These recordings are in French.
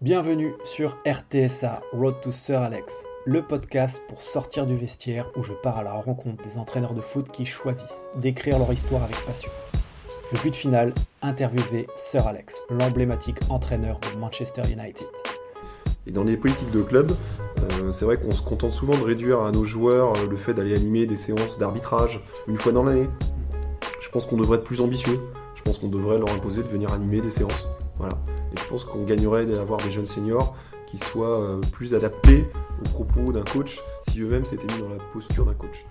Bienvenue sur RTSA Road to Sir Alex, le podcast pour sortir du vestiaire où je pars à la rencontre des entraîneurs de foot qui choisissent d'écrire leur histoire avec passion. Le but final, interviewer Sir Alex, l'emblématique entraîneur de Manchester United. Et dans les politiques de club, euh, c'est vrai qu'on se contente souvent de réduire à nos joueurs euh, le fait d'aller animer des séances d'arbitrage une fois dans l'année. Je pense qu'on devrait être plus ambitieux. Je pense qu'on devrait leur imposer de venir animer des séances. Voilà. Et je pense qu'on gagnerait d'avoir des jeunes seniors qui soient euh, plus adaptés aux propos d'un coach si eux-mêmes s'étaient mis dans la posture d'un coach.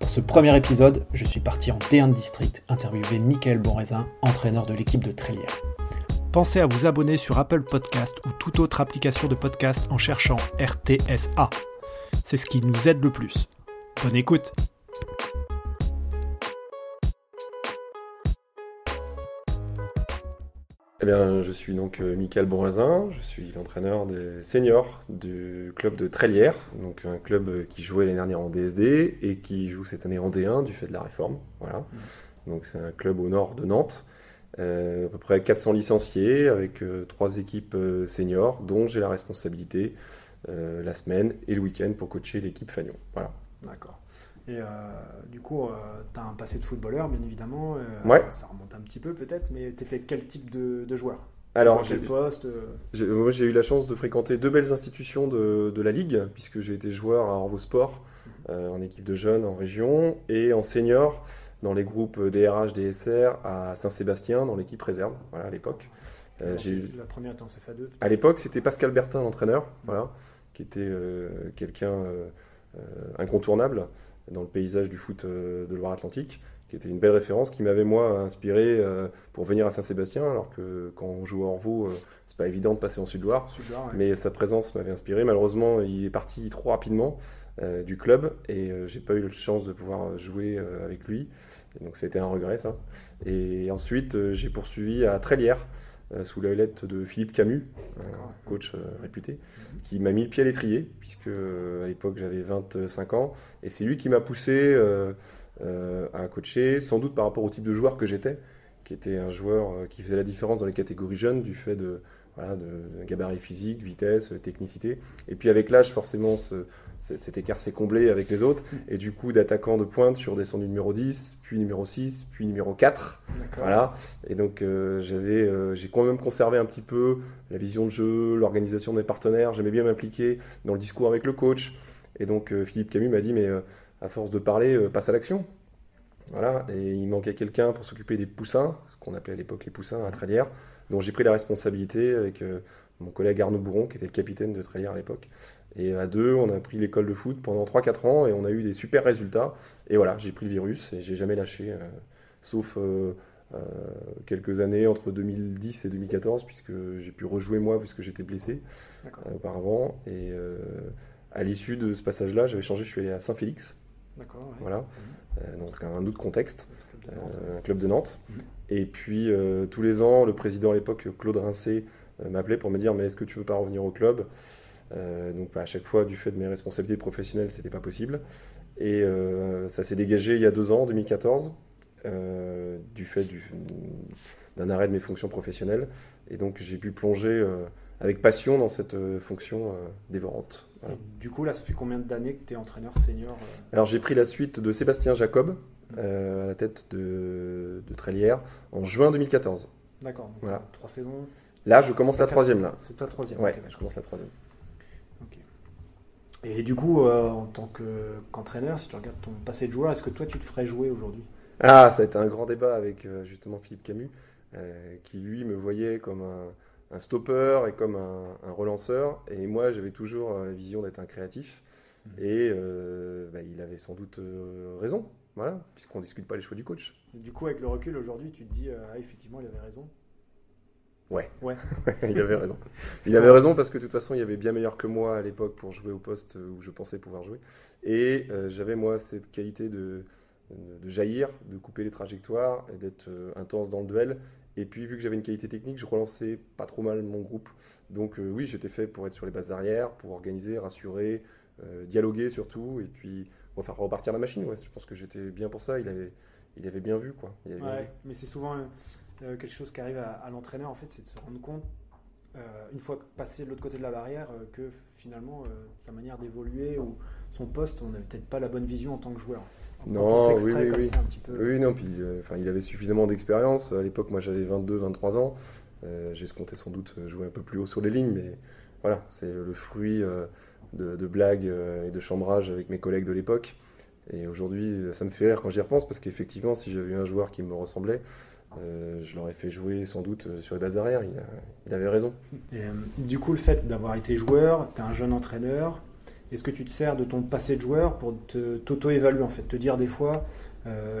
Pour ce premier épisode, je suis parti en T1 District interviewer Michael Bonraisin, entraîneur de l'équipe de Trélière. Pensez à vous abonner sur Apple Podcast ou toute autre application de podcast en cherchant RTSA. C'est ce qui nous aide le plus. Bonne écoute Eh bien, je suis donc euh, Michael Bonraisin, je suis l'entraîneur des seniors du club de Trélière, donc un club euh, qui jouait l'année dernière en DSD et qui joue cette année en D1 du fait de la réforme. Voilà. Mmh. Donc c'est un club au nord de Nantes. Euh, à peu près 400 licenciés avec euh, trois équipes euh, seniors dont j'ai la responsabilité la semaine et le week-end pour coacher l'équipe Fagnon. Voilà. D'accord. Et du coup, tu as un passé de footballeur, bien évidemment. ouais. Ça remonte un petit peu peut-être, mais tu fait quel type de, de joueur alors, j'ai, poste moi, j'ai eu la chance de fréquenter deux belles institutions de, de la Ligue, puisque j'ai été joueur à Orvo Sport, mhm. en équipe de jeunes en région, et en senior dans les groupes DRH, DSR à Saint-Sébastien, dans l'équipe réserve, voilà, à l'époque. Euh, la première était en CFA2 À l'époque, c'était Pascal Bertin, l'entraîneur, voilà, qui était euh, quelqu'un euh, incontournable dans le paysage du foot de Loire-Atlantique, qui était une belle référence, qui m'avait, moi, inspiré pour venir à Saint-Sébastien, alors que quand on joue à Orvaux, c'est pas évident de passer en Sud-Loire, mais sa présence m'avait inspiré. Malheureusement, il est parti trop rapidement. du club et j'ai pas eu la chance de pouvoir jouer avec lui donc ça a été un regret ça. Et ensuite euh, j'ai poursuivi à Trélière euh, sous la houlette de Philippe Camus, un coach euh, réputé, mhm. qui m'a mis le pied à l'étrier, puisque à l'époque j'avais 25 ans, et c'est lui qui m'a poussé à coacher, sans doute par rapport au type de joueur que j'étais, qui était un joueur qui faisait la différence dans les catégories jeunes du fait de, voilà, de gabarit physique, vitesse, technicité. Et puis avec l'âge, forcément, ce, cet écart s'est comblé avec les autres. Et du coup, d'attaquant de pointe, je suis redescendu numéro 10, puis numéro 6, puis numéro 4. Voilà. Et donc, euh, j'avais, euh, j'ai quand même conservé un petit peu la vision de jeu, l'organisation de mes partenaires. J'aimais bien m'impliquer dans le discours avec le coach. Et donc, euh, Philippe Camus m'a dit, mais à force de parler, passe à l'action. Voilà. Et il manquait quelqu'un pour s'occuper des poussins, ce qu'on appelait à l'époque les poussins à Trélière. Donc, j'ai pris la responsabilité avec mon collègue Arnaud Bourron, qui était le capitaine de Trélière à l'époque. Et à deux, on a pris l'école de foot pendant 3-4 ans et on a eu des super résultats. Et voilà, j'ai pris le virus et j'ai jamais lâché, euh, sauf euh, euh, quelques années entre 2010 et 2014, puisque j'ai pu rejouer moi, puisque j'étais blessé auparavant. Et à l'issue de ce passage-là, j'avais changé, je suis allé à Saint-Félix. D'accord. Voilà, mhm. donc un autre contexte, un club de Nantes. Mhm. Et puis tous les ans, le président à l'époque, Claude Rincé, m'appelait pour me dire Mais est-ce que tu veux pas revenir au club? Donc bah, à chaque fois, du fait de mes responsabilités professionnelles, c'était pas possible. Et euh, ça s'est dégagé il y a deux ans, en 2014, euh, du fait d'un arrêt de mes fonctions professionnelles. Et donc j'ai pu plonger avec passion dans cette fonction dévorante. Du coup, là, ça fait combien d'années que tu es entraîneur senior Alors j'ai pris la suite de Sébastien Jacob à la tête de, de Trélière en juin 2014. D'accord, voilà. trois saisons. Là, je commence la troisième. là. C'est ta troisième. Ouais, je commence la troisième. Et du coup, euh, en tant qu'entraîneur, si tu regardes ton passé de joueur, est-ce que toi, tu te ferais jouer aujourd'hui? Ah, ça a été un grand débat avec euh, justement Philippe Camus, euh, qui lui me voyait comme un, stopper et comme un, relanceur. Et moi, j'avais toujours la vision d'être un créatif. Mmh. Et bah, il avait sans doute raison, voilà, puisqu'on ne discute pas les choix du coach. du coup, avec le recul aujourd'hui, tu te dis, ah, effectivement, il avait raison Ouais. Ouais. il avait raison. Il avait raison parce que de toute façon, il y avait bien meilleur que moi à l'époque pour jouer au poste où je pensais pouvoir jouer. Et euh, j'avais moi cette qualité de, de, jaillir, de couper les trajectoires et d'être euh, intense dans le duel. Et puis, vu que j'avais une qualité technique, je relançais pas trop mal mon groupe. Donc, euh, oui, j'étais fait pour être sur les bases arrière, pour organiser, rassurer, dialoguer surtout, et puis faire repartir la machine. Ouais. Je pense que j'étais bien pour ça. Il avait, il avait bien vu. Quoi. ouais, mais c'est souvent euh, quelque chose qui arrive à, l'entraîneur, en fait, c'est de se rendre compte une fois passé de l'autre côté de la barrière, que finalement, sa manière d'évoluer ou son poste, on n'avait peut-être pas la bonne vision en tant que joueur. non, oui, oui, oui. oui, non, puis enfin, il avait suffisamment d'expérience. À l'époque, moi j'avais 22, 23 ans. J'ai escompté sans doute jouer un peu plus haut sur les lignes, mais voilà, c'est le fruit de, blagues et de chambrage avec mes collègues de l'époque. Et aujourd'hui, ça me fait rire quand j'y repense, parce qu'effectivement, si j'avais eu un joueur qui me ressemblait, euh, je l'aurais fait jouer sans doute euh, sur les bases arrière. Il, avait raison. Euh, du coup, le fait d'avoir été joueur, tu es un jeune entraîneur. Est-ce que tu te sers de ton passé de joueur pour t'auto-évaluer, en fait, te dire des fois,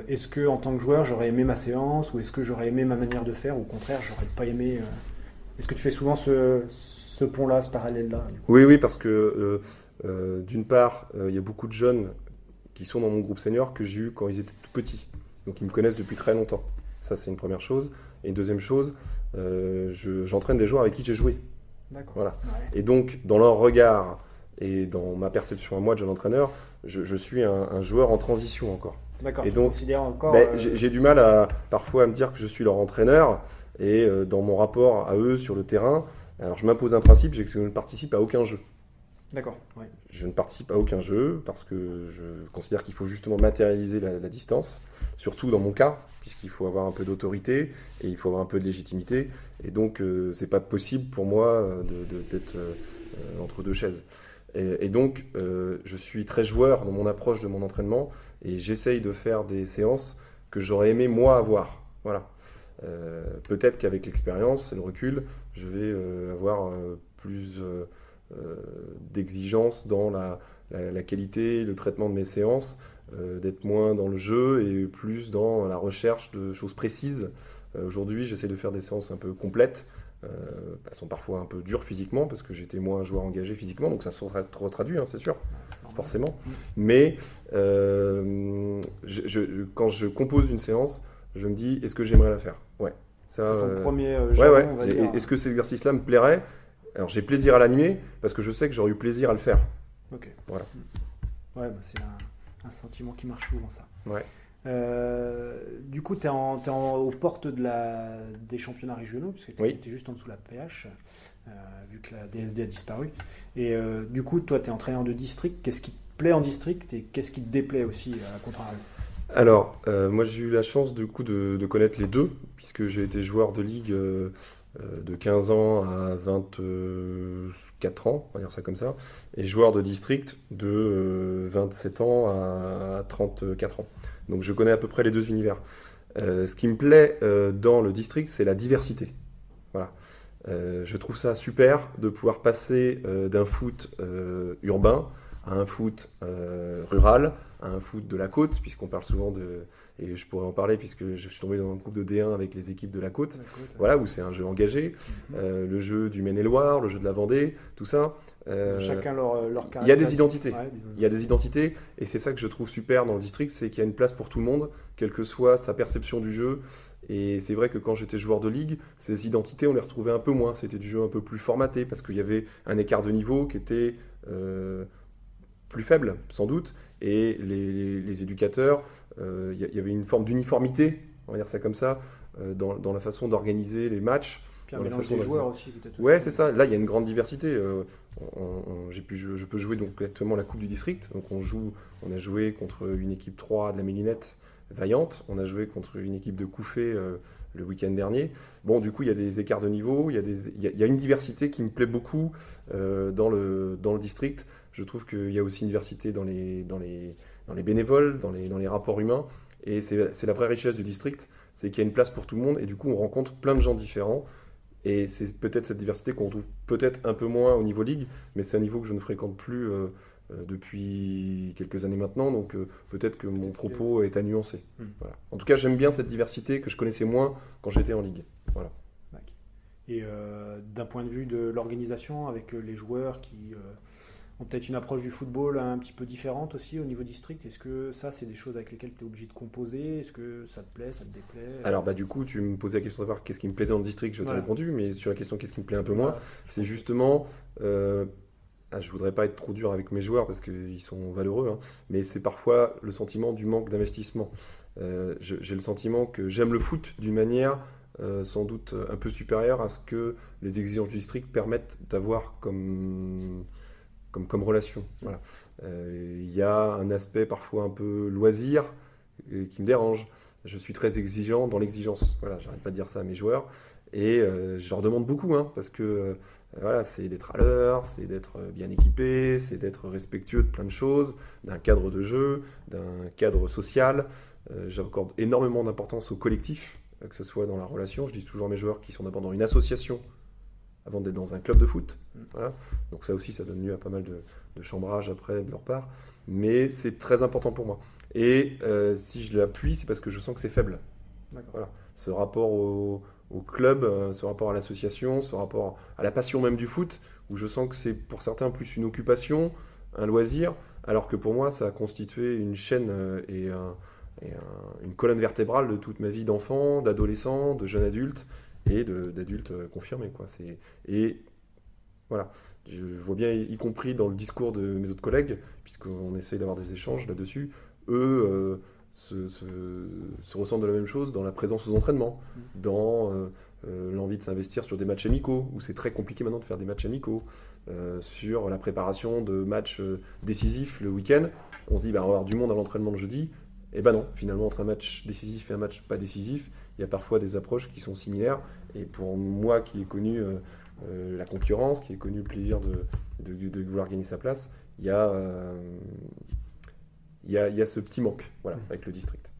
est-ce que en tant que joueur, j'aurais aimé ma séance, ou est-ce que j'aurais aimé ma manière de faire, ou au contraire, j'aurais pas aimé. Est-ce que tu fais souvent ce, ce pont-là, ce parallèle-là Oui, oui, parce que d'une part, il y a beaucoup de jeunes qui sont dans mon groupe senior que j'ai eu quand ils étaient tout petits. Donc ils me connaissent depuis très longtemps. Ça, c'est une première chose. Et une deuxième chose, euh, j'entraîne des joueurs avec qui j'ai joué. Voilà. Et donc, dans leur regard et dans ma perception à moi de jeune entraîneur, je, suis un, joueur en transition encore. D'accord. Et donc, encore. Ben, euh, j'ai du mal à parfois à me dire que je suis leur entraîneur et euh, dans mon rapport à eux sur le terrain. Alors, je m'impose un principe, c'est que je ne participe à aucun jeu. D'accord. Je ne participe à aucun jeu parce que je considère qu'il faut justement matérialiser la, distance, surtout dans mon cas, puisqu'il faut avoir un peu d'autorité et il faut avoir un peu de légitimité. Et donc, euh, c'est pas possible pour moi euh, d'être euh, entre deux chaises. Et, donc, je suis très joueur dans mon approche de mon entraînement et j'essaye de faire des séances que j'aurais aimé moi avoir. Voilà. Peut-être qu'avec l'expérience et le recul, je vais avoir plus euh, d'exigence dans la, la, qualité, le traitement de mes séances, euh, d'être moins dans le jeu et plus dans la recherche de choses précises. Euh, aujourd'hui, j'essaie de faire des séances un peu complètes. elles sont parfois un peu dures physiquement parce que j'étais moins un joueur engagé physiquement, donc ça se retraduit, hein, c'est sûr, forcément. Mais je, quand je compose une séance, je me dis est-ce que j'aimerais la faire? Ouais. C'est ton premier ouais, ouais. Est-ce que cet exercice-là me plairait? Alors j'ai plaisir à l'animer parce que je sais que j'aurais eu plaisir à le faire. Ok. Voilà. Ouais, bah, c'est un, sentiment qui marche souvent ça. Ouais. Euh, du coup, tu es, es, aux portes de la, des championnats régionaux, parce que tu es, juste en dessous de la PH, euh, vu que la DSD a disparu. Et euh, du coup, toi, tu es entraîneur de district. Qu'est-ce qui te plaît en district et qu'est-ce qui te déplaît aussi, à contrario? Alors, moi, j'ai eu la chance du coup de, de, connaître les deux, puisque j'ai été joueur de ligue de 15 ans à 24 ans, on va dire ça comme ça, et joueur de district de 27 euh, ans à 34 ans. Donc je connais à peu près les deux univers. Euh, ce qui me plaît dans le district, c'est la diversité. Voilà. je trouve ça super de pouvoir passer d'un foot urbain à un foot rural, à un foot de la côte, puisqu'on parle souvent de, et je pourrais en parler puisque je suis tombé dans un groupe de D1 avec les équipes de la côte, voilà, où c'est un jeu engagé, mhm. euh, le jeu du Maine-et-Loire, le jeu de la Vendée, tout ça. Euh, chacun leur, leur Il y a des identités. il y a des identités, et c'est ça que je trouve super dans le district, c'est qu'il y a une place pour tout le monde, quelle que soit sa perception du jeu. Et c'est vrai que quand j'étais joueur de ligue, ces identités, on les retrouvait un peu moins. C'était du jeu un peu plus formaté, parce qu'il y avait un écart de niveau qui était euh, plus faible, sans doute, et les, les éducateurs il euh, y, avait une forme d'uniformité, on va dire ça comme ça, euh, dans, la façon d'organiser les matchs. Puis un des joueurs aussi, peut-être. Ouais, c'est ça. Là, il y a une grande diversité. Euh, pu, je, peux jouer donc actuellement la Coupe du District. Donc on joue, on a joué contre une équipe 3 de la Mélinette vaillante. On a joué contre une équipe de Couffé le week-end dernier. Bon, du coup, il y a des écarts de niveau, il y, a des, il y a une diversité qui me plaît beaucoup dans, le, dans le district. Je trouve qu'il y a aussi une diversité dans les, dans les, dans les bénévoles, dans les, dans les rapports humains. Et c'est la vraie richesse du district, c'est qu'il y a une place pour tout le monde et du coup on rencontre plein de gens différents. Et c'est peut-être cette diversité qu'on trouve peut-être un peu moins au niveau ligue, mais c'est un niveau que je ne fréquente plus euh, euh, depuis quelques années maintenant, donc euh, peut-être que mon propos est à nuancer. Hmm. Voilà. En tout cas, j'aime bien cette diversité que je connaissais moins quand j'étais en ligue. Voilà. Et d'un point de vue de l'organisation, avec les joueurs qui ont peut-être une approche du football un petit peu différente aussi au niveau district. Est-ce que ça, c'est des choses avec lesquelles tu es obligé de composer? Est-ce que ça te plaît, ça te déplaît? Alors, bah, du coup, tu me posais la question de savoir qu'est-ce qui me plaisait dans le district, je t'ai répondu, mais sur la question qu'est-ce qui me plaît un peu moins, c'est justement. Euh, ah, je voudrais pas être trop dur avec mes joueurs parce qu'ils sont valeureux, hein, mais c'est parfois le sentiment du manque d'investissement. Euh, j'ai le sentiment que j'aime le foot d'une manière sans doute un peu supérieur à ce que les exigences du district permettent d'avoir comme, comme, comme relation. Voilà. Il y a un aspect parfois un peu loisir qui me dérange. Je suis très exigeant dans l'exigence. Voilà, j'arrête pas de dire ça à mes joueurs. Et je leur demande beaucoup, hein, parce que voilà, c'est d'être à l'heure, c'est d'être bien équipé, c'est d'être respectueux de plein de choses, d'un cadre de jeu, d'un cadre social. Euh, j'accorde énormément d'importance au collectif, euh, que ce soit dans la relation. Je dis toujours à mes joueurs qui sont d'abord dans une association avant d'être dans un club de foot. Mm. Donc ça aussi, ça donne lieu à pas mal de, chambrage après de leur part. Mais c'est très important pour moi. Et euh, si je l'appuie, c'est parce que je sens que c'est faible. Voilà. Ce rapport au, au club, euh, ce rapport à l'association, ce rapport à la passion même du foot, où je sens que c'est pour certains plus une occupation, un loisir, alors que pour moi ça a constitué une chaîne euh, et, une colonne vertébrale de toute ma vie d'enfant, d'adolescent, de jeune adulte et d'adulte euh, confirmé. Quoi. Et voilà, je, vois bien, y compris dans le discours de mes autres collègues, puisqu'on essaye d'avoir des échanges là-dessus, eux se, se, ressentent de la même chose dans la présence aux entraînements, mm. dans euh, euh, l'envie de s'investir sur des matchs amicaux, où c'est très compliqué maintenant de faire des matchs amicaux, euh, sur la préparation de matchs décisifs le week-end. On se dit, bah, on va avoir du monde à l'entraînement le jeudi. Et ben non, finalement, entre un match décisif et un match pas décisif, il y a parfois des approches qui sont similaires. Et pour moi qui ai connu la concurrence, qui ai connu le plaisir de, de, de, vouloir gagner sa place, il y a il y a, ce petit manque voilà, mmh. avec le district.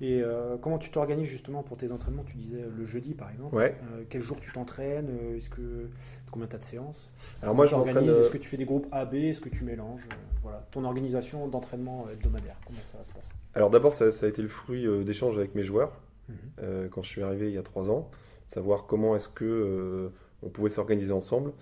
Et euh, comment tu t'organises justement pour tes entraînements? Tu disais le jeudi par exemple. Ouais. Euh, quel jour tu t'entraînes? Euh, Est-ce que combien tu as de séances? Alors moi j'organise. Est-ce que tu fais des groupes A, B? Est-ce que tu mélanges? Voilà, ton organisation d'entraînement hebdomadaire. Comment ça se passe Alors d'abord ça, a été le fruit d'échanges avec mes joueurs mmh. quand je suis arrivé il y a trois ans, savoir comment est-ce que on pouvait s'organiser ensemble.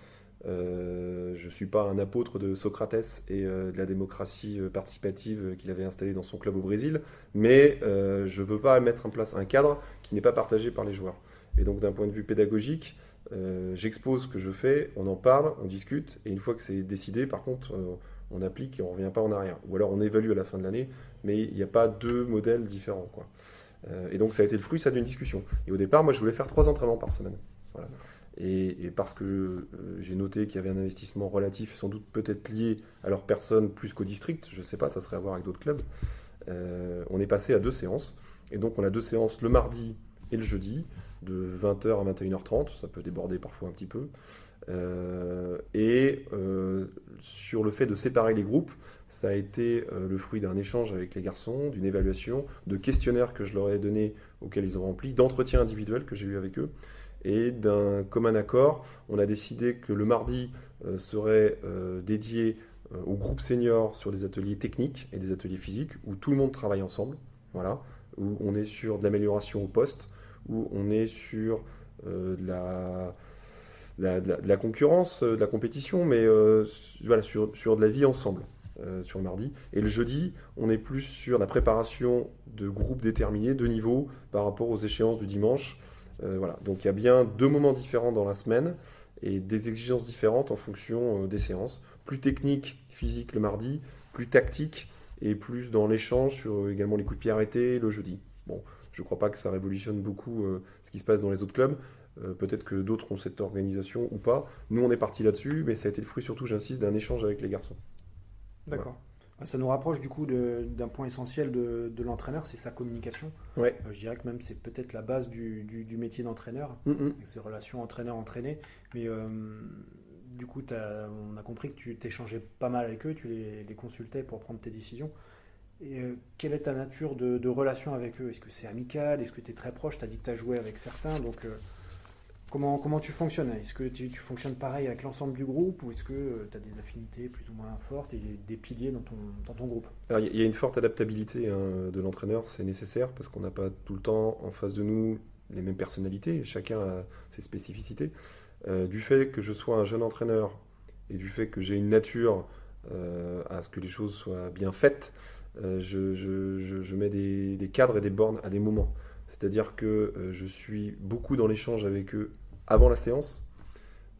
Euh, je ne suis pas un apôtre de Socrates et euh, de la démocratie euh, participative qu'il avait installée dans son club au Brésil, mais je ne veux pas mettre en place un cadre qui n'est pas partagé par les joueurs. Et donc d'un point de vue pédagogique, j'expose ce que je fais, on en parle, on discute, et une fois que c'est décidé, par contre, on applique et on ne revient pas en arrière. Ou alors on évalue à la fin de l'année, mais il n'y a pas deux modèles différents. Quoi. et donc ça a été le fruit, d'une discussion. Et au départ, moi, je voulais faire trois entraînements par semaine. Voilà. Et, parce que euh, j'ai noté qu'il y avait un investissement relatif, sans doute peut-être lié à leur personne plus qu'au district, je ne sais pas, ça serait à voir avec d'autres clubs, euh, on est passé à deux séances. Et donc on a deux séances le mardi et le jeudi, de 20h à 21h30, ça peut déborder parfois un petit peu. Euh, et sur le fait de séparer les groupes, ça a été le fruit d'un échange avec les garçons, d'une évaluation, de questionnaires que je leur ai donnés auxquels ils ont rempli, d'entretiens individuels que j'ai eu avec eux. Et d'un commun accord, on a décidé que le mardi euh, serait euh, dédié euh, au groupe senior sur des ateliers techniques et des ateliers physiques où tout le monde travaille ensemble. Voilà, où on est sur de l'amélioration au poste, où on est sur de la, concurrence, de la compétition, mais voilà, sur, sur, de la vie ensemble. sur le mardi. Et le jeudi, on est plus sur la préparation de groupes déterminés, de niveaux, par rapport aux échéances du dimanche, voilà. Donc il y a bien deux moments différents dans la semaine et des exigences différentes en fonction euh, des séances. Plus technique, physique le mardi, plus tactique et plus dans l'échange sur euh, également les coups de pied arrêtés le jeudi. Bon, je ne crois pas que ça révolutionne beaucoup ce qui se passe dans les autres clubs. Peut-être que d'autres ont cette organisation ou pas. Nous, on est parti là-dessus, mais ça a été le fruit surtout, j'insiste, d'un échange avec les garçons. D'accord. Ça nous rapproche du coup d'un point essentiel de, l'entraîneur, c'est sa communication. Ouais. Euh, je dirais que même c'est peut-être la base du, métier d'entraîneur, mm -hmm. ces relations entraîneur-entraîné. Mais euh, du coup, on a compris que tu t'échangeais pas mal avec eux, tu les, consultais pour prendre tes décisions. Et euh, quelle est ta nature de, relation avec eux? Est-ce que c'est amical? Est-ce que tu es très proche? Tu as dit que tu as joué avec certains, donc Comment, tu fonctionnes? Est-ce que tu, fonctionnes pareil avec l'ensemble du groupe ou est-ce que euh, tu as des affinités plus ou moins fortes et des piliers dans ton, dans ton groupe? Il y a une forte adaptabilité hein, de l'entraîneur, c'est nécessaire parce qu'on n'a pas tout le temps en face de nous les mêmes personnalités, chacun a ses spécificités. Euh, du fait que je sois un jeune entraîneur et du fait que j'ai une nature euh, à ce que les choses soient bien faites, je, je, mets des, des, cadres et des bornes à des moments. C'est-à-dire que je suis beaucoup dans l'échange avec eux avant la séance.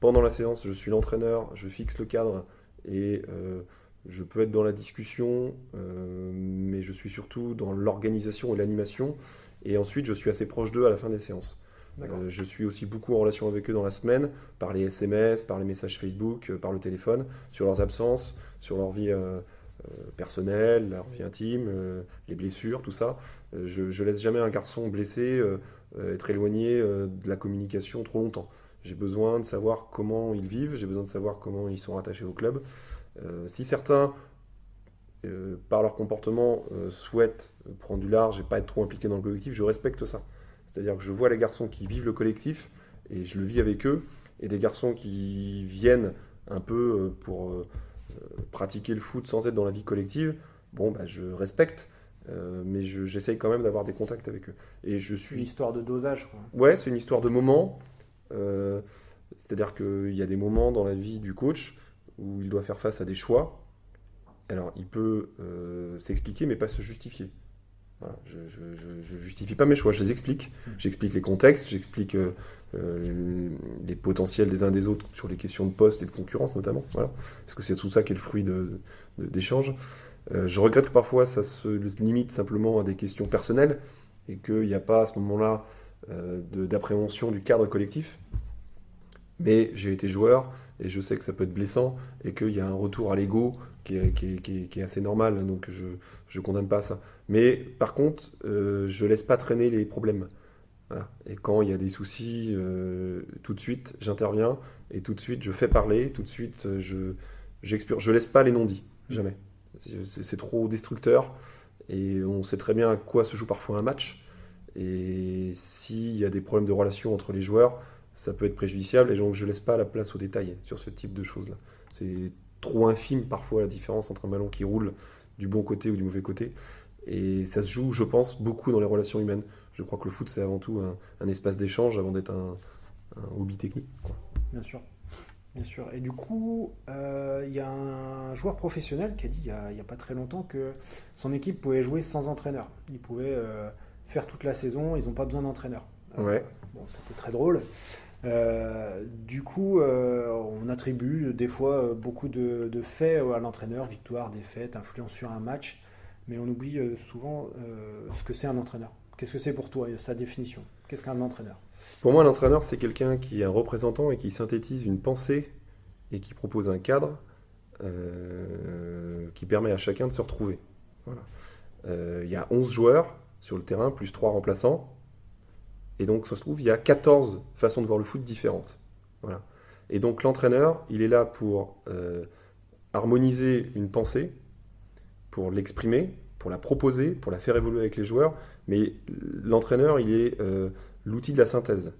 Pendant la séance, je suis l'entraîneur, je fixe le cadre et euh, je peux être dans la discussion, euh, mais je suis surtout dans l'organisation et l'animation. Et ensuite, je suis assez proche d'eux à la fin des séances. Euh, je suis aussi beaucoup en relation avec eux dans la semaine, par les SMS, par les messages Facebook, par le téléphone, sur leurs absences, sur leur vie personnelle, leur vie intime, les blessures, tout ça. je, ne laisse jamais un garçon blessé être éloigné de la communication trop longtemps. J'ai besoin de savoir comment ils vivent, j'ai besoin de savoir comment ils sont rattachés au club. si certains par leur comportement, souhaitent prendre du large et pas être trop impliqués dans le collectif, je respecte ça. C'est-à-dire que je vois les garçons qui vivent le collectif et je le vis avec eux, et des garçons qui viennent un peu euh, pour euh, euh, pratiquer le foot sans être dans la vie collective. Bon, bah, je respecte, mais j'essaye quand même d'avoir des contacts avec eux. Et je suis. Une histoire de dosage, quoi. Ouais, c'est une histoire de moment. C'est-à-dire qu'il y a des moments dans la vie du coach où il doit faire face à des choix. Alors, il peut s'expliquer, mais pas se justifier je ne justifie pas mes choix, je les explique. Mm. J'explique les contextes, j'explique euh, euh, les potentiels des uns des autres sur les questions de poste et de concurrence notamment. Voilà. Parce que c'est tout ça qui est le fruit d'échanges. De, euh, je regrette que parfois ça se limite simplement à des questions personnelles et qu'il n'y a pas à ce moment-là d'appréhension du cadre collectif. Mais j'ai été joueur et je sais que ça peut être blessant et qu'il y a un retour à l'ego qui est, assez normal. Donc je ne condamne pas ça. Mais par contre, euh, je laisse pas traîner les problèmes. Et quand il y a des soucis, euh, tout de suite, j'interviens et tout de suite, je fais parler. Tout de suite, euh, je j'expure. Je laisse pas les non-dits. Jamais. C'est trop destructeur. Et on sait très bien à quoi se joue parfois un match. Et s'il y a des problèmes de relation entre les joueurs, ça peut être préjudiciable. Et donc, je laisse pas la place aux détails sur ce type de choses-là. C'est trop infime parfois la différence entre un ballon qui roule du bon côté ou du mauvais côté. Et ça se joue, je pense, beaucoup dans les relations humaines. Je crois que le foot, c'est avant tout un, espace d'échange avant d'être un, hobby technique. Bien sûr. Bien sûr. Et du coup, euh, il y a un joueur professionnel qui a dit il n'y a, pas très longtemps que son équipe pouvait jouer sans entraîneur. Ils pouvaient euh, faire toute la saison, ils n'ont pas besoin d'entraîneur. Euh, ouais. Bon, c'était très drôle. du coup, on attribue des fois beaucoup de, de faits à l'entraîneur, victoire, défaite, influence sur un match mais on oublie souvent ce que c'est un entraîneur. Qu'est-ce que c'est pour toi, sa définition? Qu'est-ce qu'un entraîneur? Pour moi, l'entraîneur, c'est quelqu'un qui est un représentant et qui synthétise une pensée et qui propose un cadre euh, qui permet à chacun de se retrouver. Voilà. Il y a 11 joueurs sur le terrain, plus 3 remplaçants. Et donc, ça se trouve, il y a 14 façons de voir le foot différentes. Voilà. Et donc, l'entraîneur, il est là pour harmoniser une pensée, pour l'exprimer, pour la proposer, pour la faire évoluer avec les joueurs. Mais l'entraîneur, il est euh, l'outil de la synthèse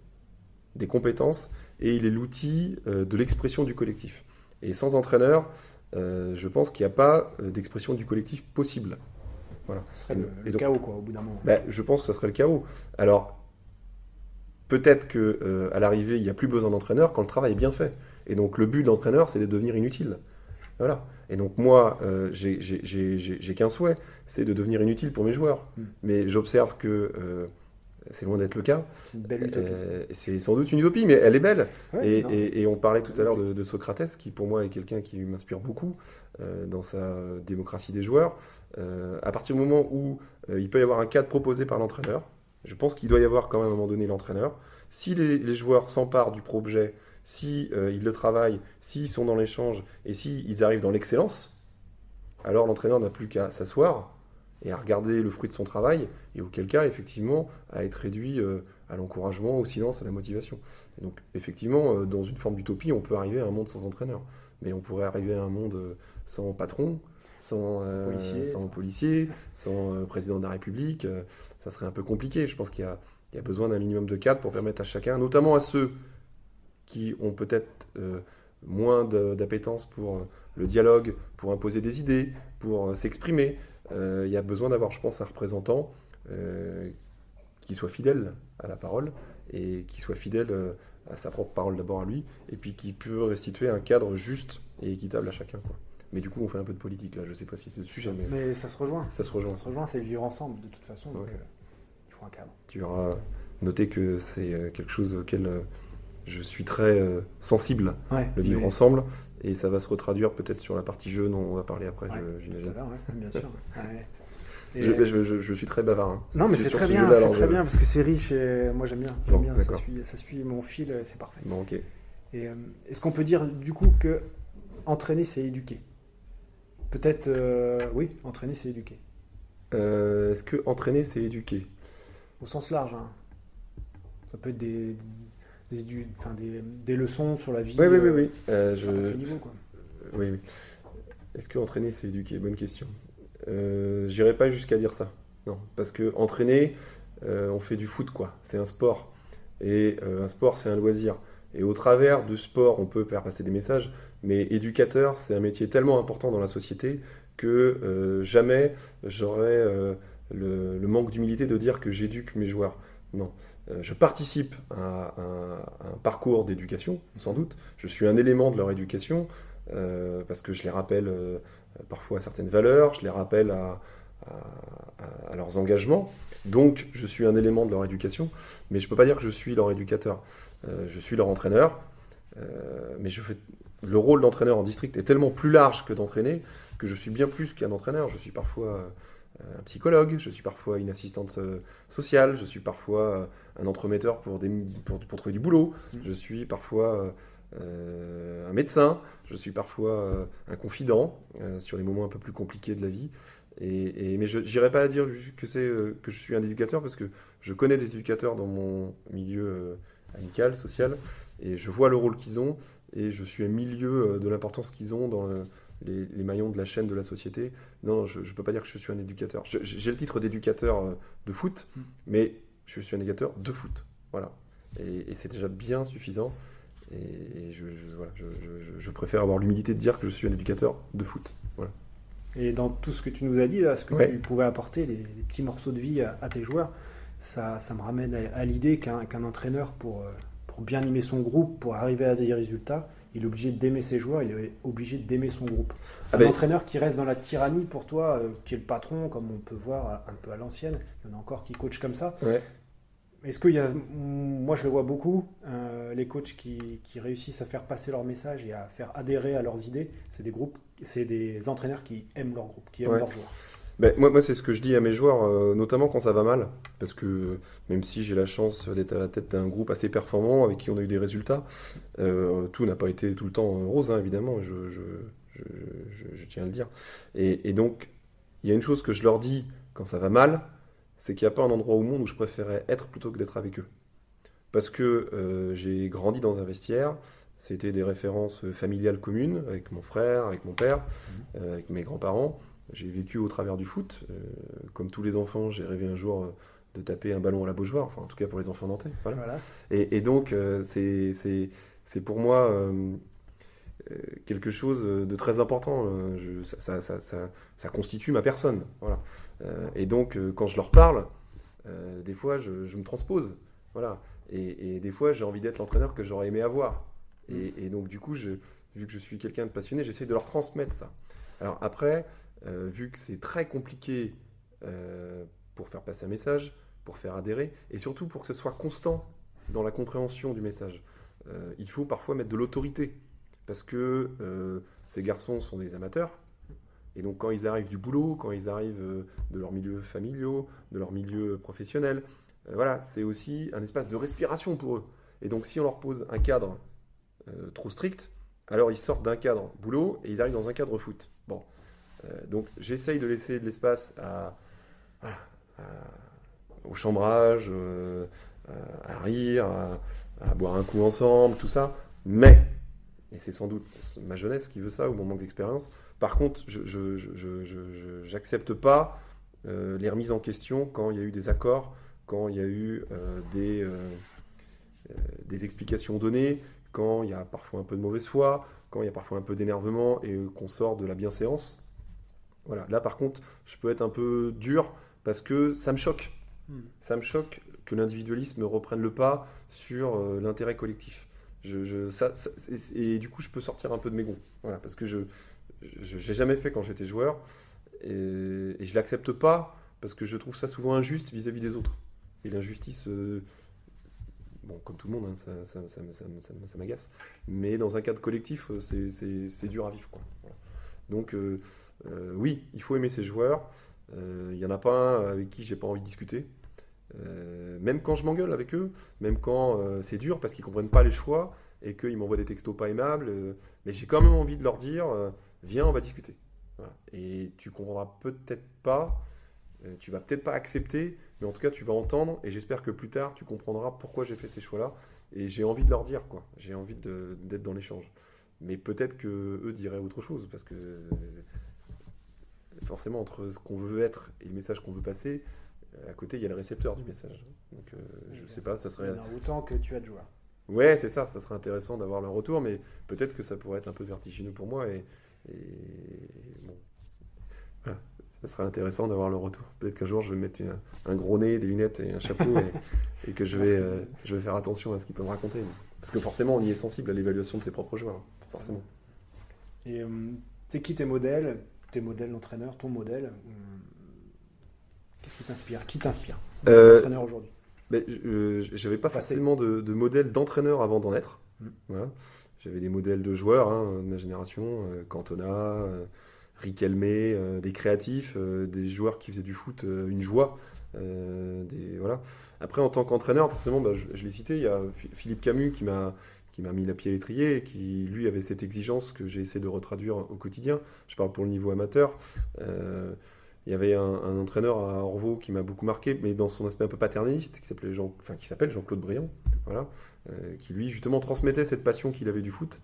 des compétences et il est l'outil euh, de l'expression du collectif. Et sans entraîneur, euh, je pense qu'il n'y a pas d'expression du collectif possible. Voilà. Ce serait le, chaos, quoi, au bout d'un moment. Ben, je pense que ce serait le chaos. Alors, peut-être que à l'arrivée, il n'y a plus besoin d'entraîneur quand le travail est bien fait. Et donc, le but de l'entraîneur, c'est de devenir inutile. Voilà. Et donc moi, euh, j'ai qu'un souhait, c'est de devenir inutile pour mes joueurs. Hmm. Mais j'observe que euh, c'est loin d'être le cas. C'est une belle utopie. Euh, c'est sans doute une utopie, mais elle est belle. et, on parlait tout à l'heure de, Socrates, qui pour moi est quelqu'un qui m'inspire beaucoup dans sa démocratie des joueurs. à partir du moment où il peut y avoir un cadre proposé par l'entraîneur, je pense qu'il doit y avoir quand même à un moment donné l'entraîneur. Si les, les joueurs s'emparent du projet si euh, ils le travaillent, s'ils sont dans l'échange et s'ils arrivent dans l'excellence, alors l'entraîneur n'a plus qu'à s'asseoir et à regarder le fruit de son travail, et auquel cas, effectivement, à être réduit euh, à l'encouragement, au silence, à la motivation. Et donc, effectivement, euh, dans une forme d'utopie, on peut arriver à un monde sans entraîneur. Mais on pourrait arriver à un monde sans patron, sans, policier, sans, président de la République. ça serait un peu compliqué. Je pense qu'il y, y a besoin d'un minimum de cadre pour permettre à chacun, notamment à ceux qui ont peut-être euh, moins d'appétence pour euh, le dialogue, pour imposer des idées, pour euh, s'exprimer. Il y a besoin d'avoir, je pense, un représentant qui soit fidèle à la parole et qui soit fidèle à sa propre parole d'abord à lui, et puis qui peut restituer un cadre juste et équitable à chacun. Quoi. Mais du coup, on fait un peu de politique là. Je sais pas si c'est le sujet, mais... mais ça se rejoint. Ça se rejoint. Ça se rejoint. C'est vivre ensemble de toute façon. Donc, il faut un cadre. Tu auras noté que c'est quelque chose auquel je suis très euh, sensible, le vivre ensemble. Et ça va se retraduire peut-être sur la partie jeu dont on va parler après, j'imagine. bien sûr. je, suis très bavard. Hein. Non, mais c'est très bien, c'est très bien parce que c'est riche et moi j'aime bien. bien ça, suit, ça, suit, mon fil, c'est parfait. Bon, ok. Et euh, est-ce qu'on peut dire du coup que entraîner c'est éduquer? Peut-être, euh, oui, entraîner c'est éduquer. Euh, est-ce que entraîner c'est éduquer? Au sens large. Hein. Ça peut être des, des, des, leçons sur la vie. Oui, oui, oui. oui. je... niveau, quoi. Oui, oui. Est-ce que entraîner c'est éduquer? Bonne question. Euh, J'irai pas jusqu'à dire ça. Non, parce que entraîner, euh, on fait du foot, quoi. C'est un sport. Et euh, un sport, c'est un loisir. Et au travers du sport, on peut faire passer des messages. Mais éducateur, c'est un métier tellement important dans la société que euh, jamais j'aurais le, manque d'humilité de dire que j'éduque mes joueurs. Non. Je participe à un parcours d'éducation, sans doute. Je suis un élément de leur éducation parce que je les rappelle parfois à certaines valeurs, je les rappelle à, leurs engagements. Donc, je suis un élément de leur éducation, mais je ne peux pas dire que je suis leur éducateur. Euh, je suis leur entraîneur, euh, mais le rôle d'entraîneur en district est tellement plus large que d'entraîner que je suis bien plus qu'un entraîneur. Je suis parfois euh, un psychologue, je suis parfois une assistante sociale, je suis parfois un entremetteur pour, des, pour, pour trouver du boulot, mmh. je suis parfois euh, un médecin, je suis parfois euh, un confident euh, sur les moments un peu plus compliqués de la vie. Et, mais je n'irai pas à dire que, c'est, que je suis un éducateur parce que je connais des éducateurs dans mon milieu amical, social, et je vois le rôle qu'ils ont, et je suis un milieu de l'importance qu'ils ont dans les, maillons de la chaîne de la société. Non, je ne peux pas dire que je suis un éducateur. j'ai le titre d'éducateur de foot, hmm. mais je suis un éducateur de foot. Voilà. et c'est déjà bien suffisant. Et, je, préfère avoir l'humilité de dire que je suis un éducateur de foot. Et dans tout ce que tu nous as dit, là, ce que tu pouvais apporter, les, petits morceaux de vie à, tes joueurs, ça, ça, me ramène à, l'idée qu'un entraîneur, pour, euh, pour bien aimer son groupe, pour arriver à des résultats, il est obligé d'aimer ses joueurs, il est obligé d'aimer son groupe. Ah un ben- entraîneur qui reste dans la tyrannie pour toi, euh, qui est le patron, comme on peut voir un peu à l'ancienne, il y en a encore qui coachent comme ça. Est-ce qu'il y a, moi je le vois beaucoup, euh, les coachs qui, réussissent à faire passer leur message et à faire adhérer à leurs idées, c'est des groupes, c'est des entraîneurs qui aiment leur groupe, qui aiment leurs joueurs. Ben, moi, moi c'est ce que je dis à mes joueurs, euh, notamment quand ça va mal, parce que même si j'ai la chance d'être à la tête d'un groupe assez performant, avec qui on a eu des résultats, euh, tout n'a pas été tout le temps rose, hein, évidemment, je, je, tiens à le dire. Et, et donc, il y a une chose que je leur dis quand ça va mal, c'est qu'il n'y a pas un endroit au monde où je préférais être plutôt que d'être avec eux. Parce que euh, j'ai grandi dans un vestiaire, c'était des références familiales communes, avec mon frère, avec mon père, euh, avec mes grands-parents. J'ai vécu au travers du foot. Euh, comme tous les enfants, j'ai rêvé un jour de taper un ballon à la Beaujoire, enfin en tout cas pour les enfants nantais. Voilà. Et, donc c'est pour moi quelque chose de très important. ça, ça, ça, ça, constitue ma personne. Voilà. Euh, et donc, euh, quand je leur parle, euh, des fois, je, me transpose. Voilà. Et, des fois, j'ai envie d'être l'entraîneur que j'aurais aimé avoir. Et, donc, du coup, je, vu que je suis quelqu'un de passionné, j'essaie de leur transmettre ça. Alors après, vu que c'est très compliqué pour faire passer un message, pour faire adhérer, et surtout pour que ce soit constant dans la compréhension du message, il faut parfois mettre de l'autorité. Parce que ces garçons sont des amateurs, et donc quand ils arrivent du boulot, quand ils arrivent euh, de leur milieu familiaux, de leur milieu professionnel, euh, voilà, c'est aussi un espace de respiration pour eux. Et donc si on leur pose un cadre euh, trop strict, alors ils sortent d'un cadre boulot et ils arrivent dans un cadre foot. Bon, donc j'essaye de laisser de l'espace au chambrage, à rire, à, boire un coup ensemble, tout ça. Mais, et c'est sans doute ma jeunesse qui veut ça, ou mon manque d'expérience, par contre, je n'accepte pas euh, les remises en question quand il y a eu des accords, quand il y a eu euh, des, euh, des explications données, quand il y a parfois un peu de mauvaise foi, quand il y a parfois un peu d'énervement et qu'on sort de la bienséance. Voilà, là par contre, je peux être un peu dur parce que ça me choque. Hmm. Ça me choque que l'individualisme reprenne le pas sur l'intérêt collectif. Je, et du coup, je peux sortir un peu de mes gonds. Voilà, parce que je, n'ai jamais fait quand j'étais joueur et, et je l'accepte pas parce que je trouve ça souvent injuste vis-à-vis des autres. Et l'injustice, euh, bon, comme tout le monde, hein, ça, ça, ça, ça m'agace. Mais dans un cadre collectif, euh, c'est dur à vivre. Quoi. Donc, euh, oui, il faut aimer ses joueurs. Il n'y en a pas un avec qui j'ai pas envie de discuter. même quand je m'engueule avec eux, même quand c'est dur parce qu'ils comprennent pas les choix et qu'ils m'envoient des textos pas aimables, mais j'ai quand même envie de leur dire viens, on va discuter. Et tu comprendras peut-être pas, tu vas peut-être pas accepter, mais en tout cas tu vas entendre et j'espère que plus tard tu comprendras pourquoi j'ai fait ces choix-là et j'ai envie de leur dire quoi. J'ai envie d'être dans l'échange. Mais peut-être que eux diraient autre chose parce que forcément entre ce qu'on veut être et le message qu'on veut passer, à côté il y a le récepteur du message. Donc euh, je sais pas, ça serait. autant que tu as de joueurs. Ouais, c'est ça, ça serait intéressant d'avoir leur retour, mais peut-être que ça pourrait être un peu vertigineux pour moi et, bon. Ça serait intéressant d'avoir le retour. Peut-être qu'un jour je vais mettre un gros nez, des lunettes et un chapeau et, que je vais, euh, je vais faire attention à ce qu'ils peuvent me raconter. Parce que forcément, on y est sensible à l'évaluation de ses propres joueurs. Forcément. Et euh, c'est qui tes modèles Tes modèles d'entraîneur, ton modèle euh, Qu'est-ce qui t'inspire Qui t'inspire euh, aujourd'hui? ben, J'avais pas forcément de, de modèle d'entraîneur avant d'en être. Hmm. Voilà. J'avais des modèles de joueurs hein, de ma génération, Cantona, Riquelme, euh, des créatifs, euh, des joueurs qui faisaient du foot euh, une joie. des, voilà. Après, en tant qu'entraîneur, forcément, bah, je, l'ai cité, il y a Philippe Camus qui m'a qui m'a mis la pied à l'étrier et qui, lui, avait cette exigence que j'ai essayé de retraduire au quotidien. Je parle pour le niveau amateur. il y avait un, entraîneur à Orvaux qui m'a beaucoup marqué, mais dans son aspect un peu paternaliste, qui s'appelait Jean, enfin, qui s'appelle Jean-Claude Briand, voilà, qui lui justement transmettait cette passion qu'il avait du foot.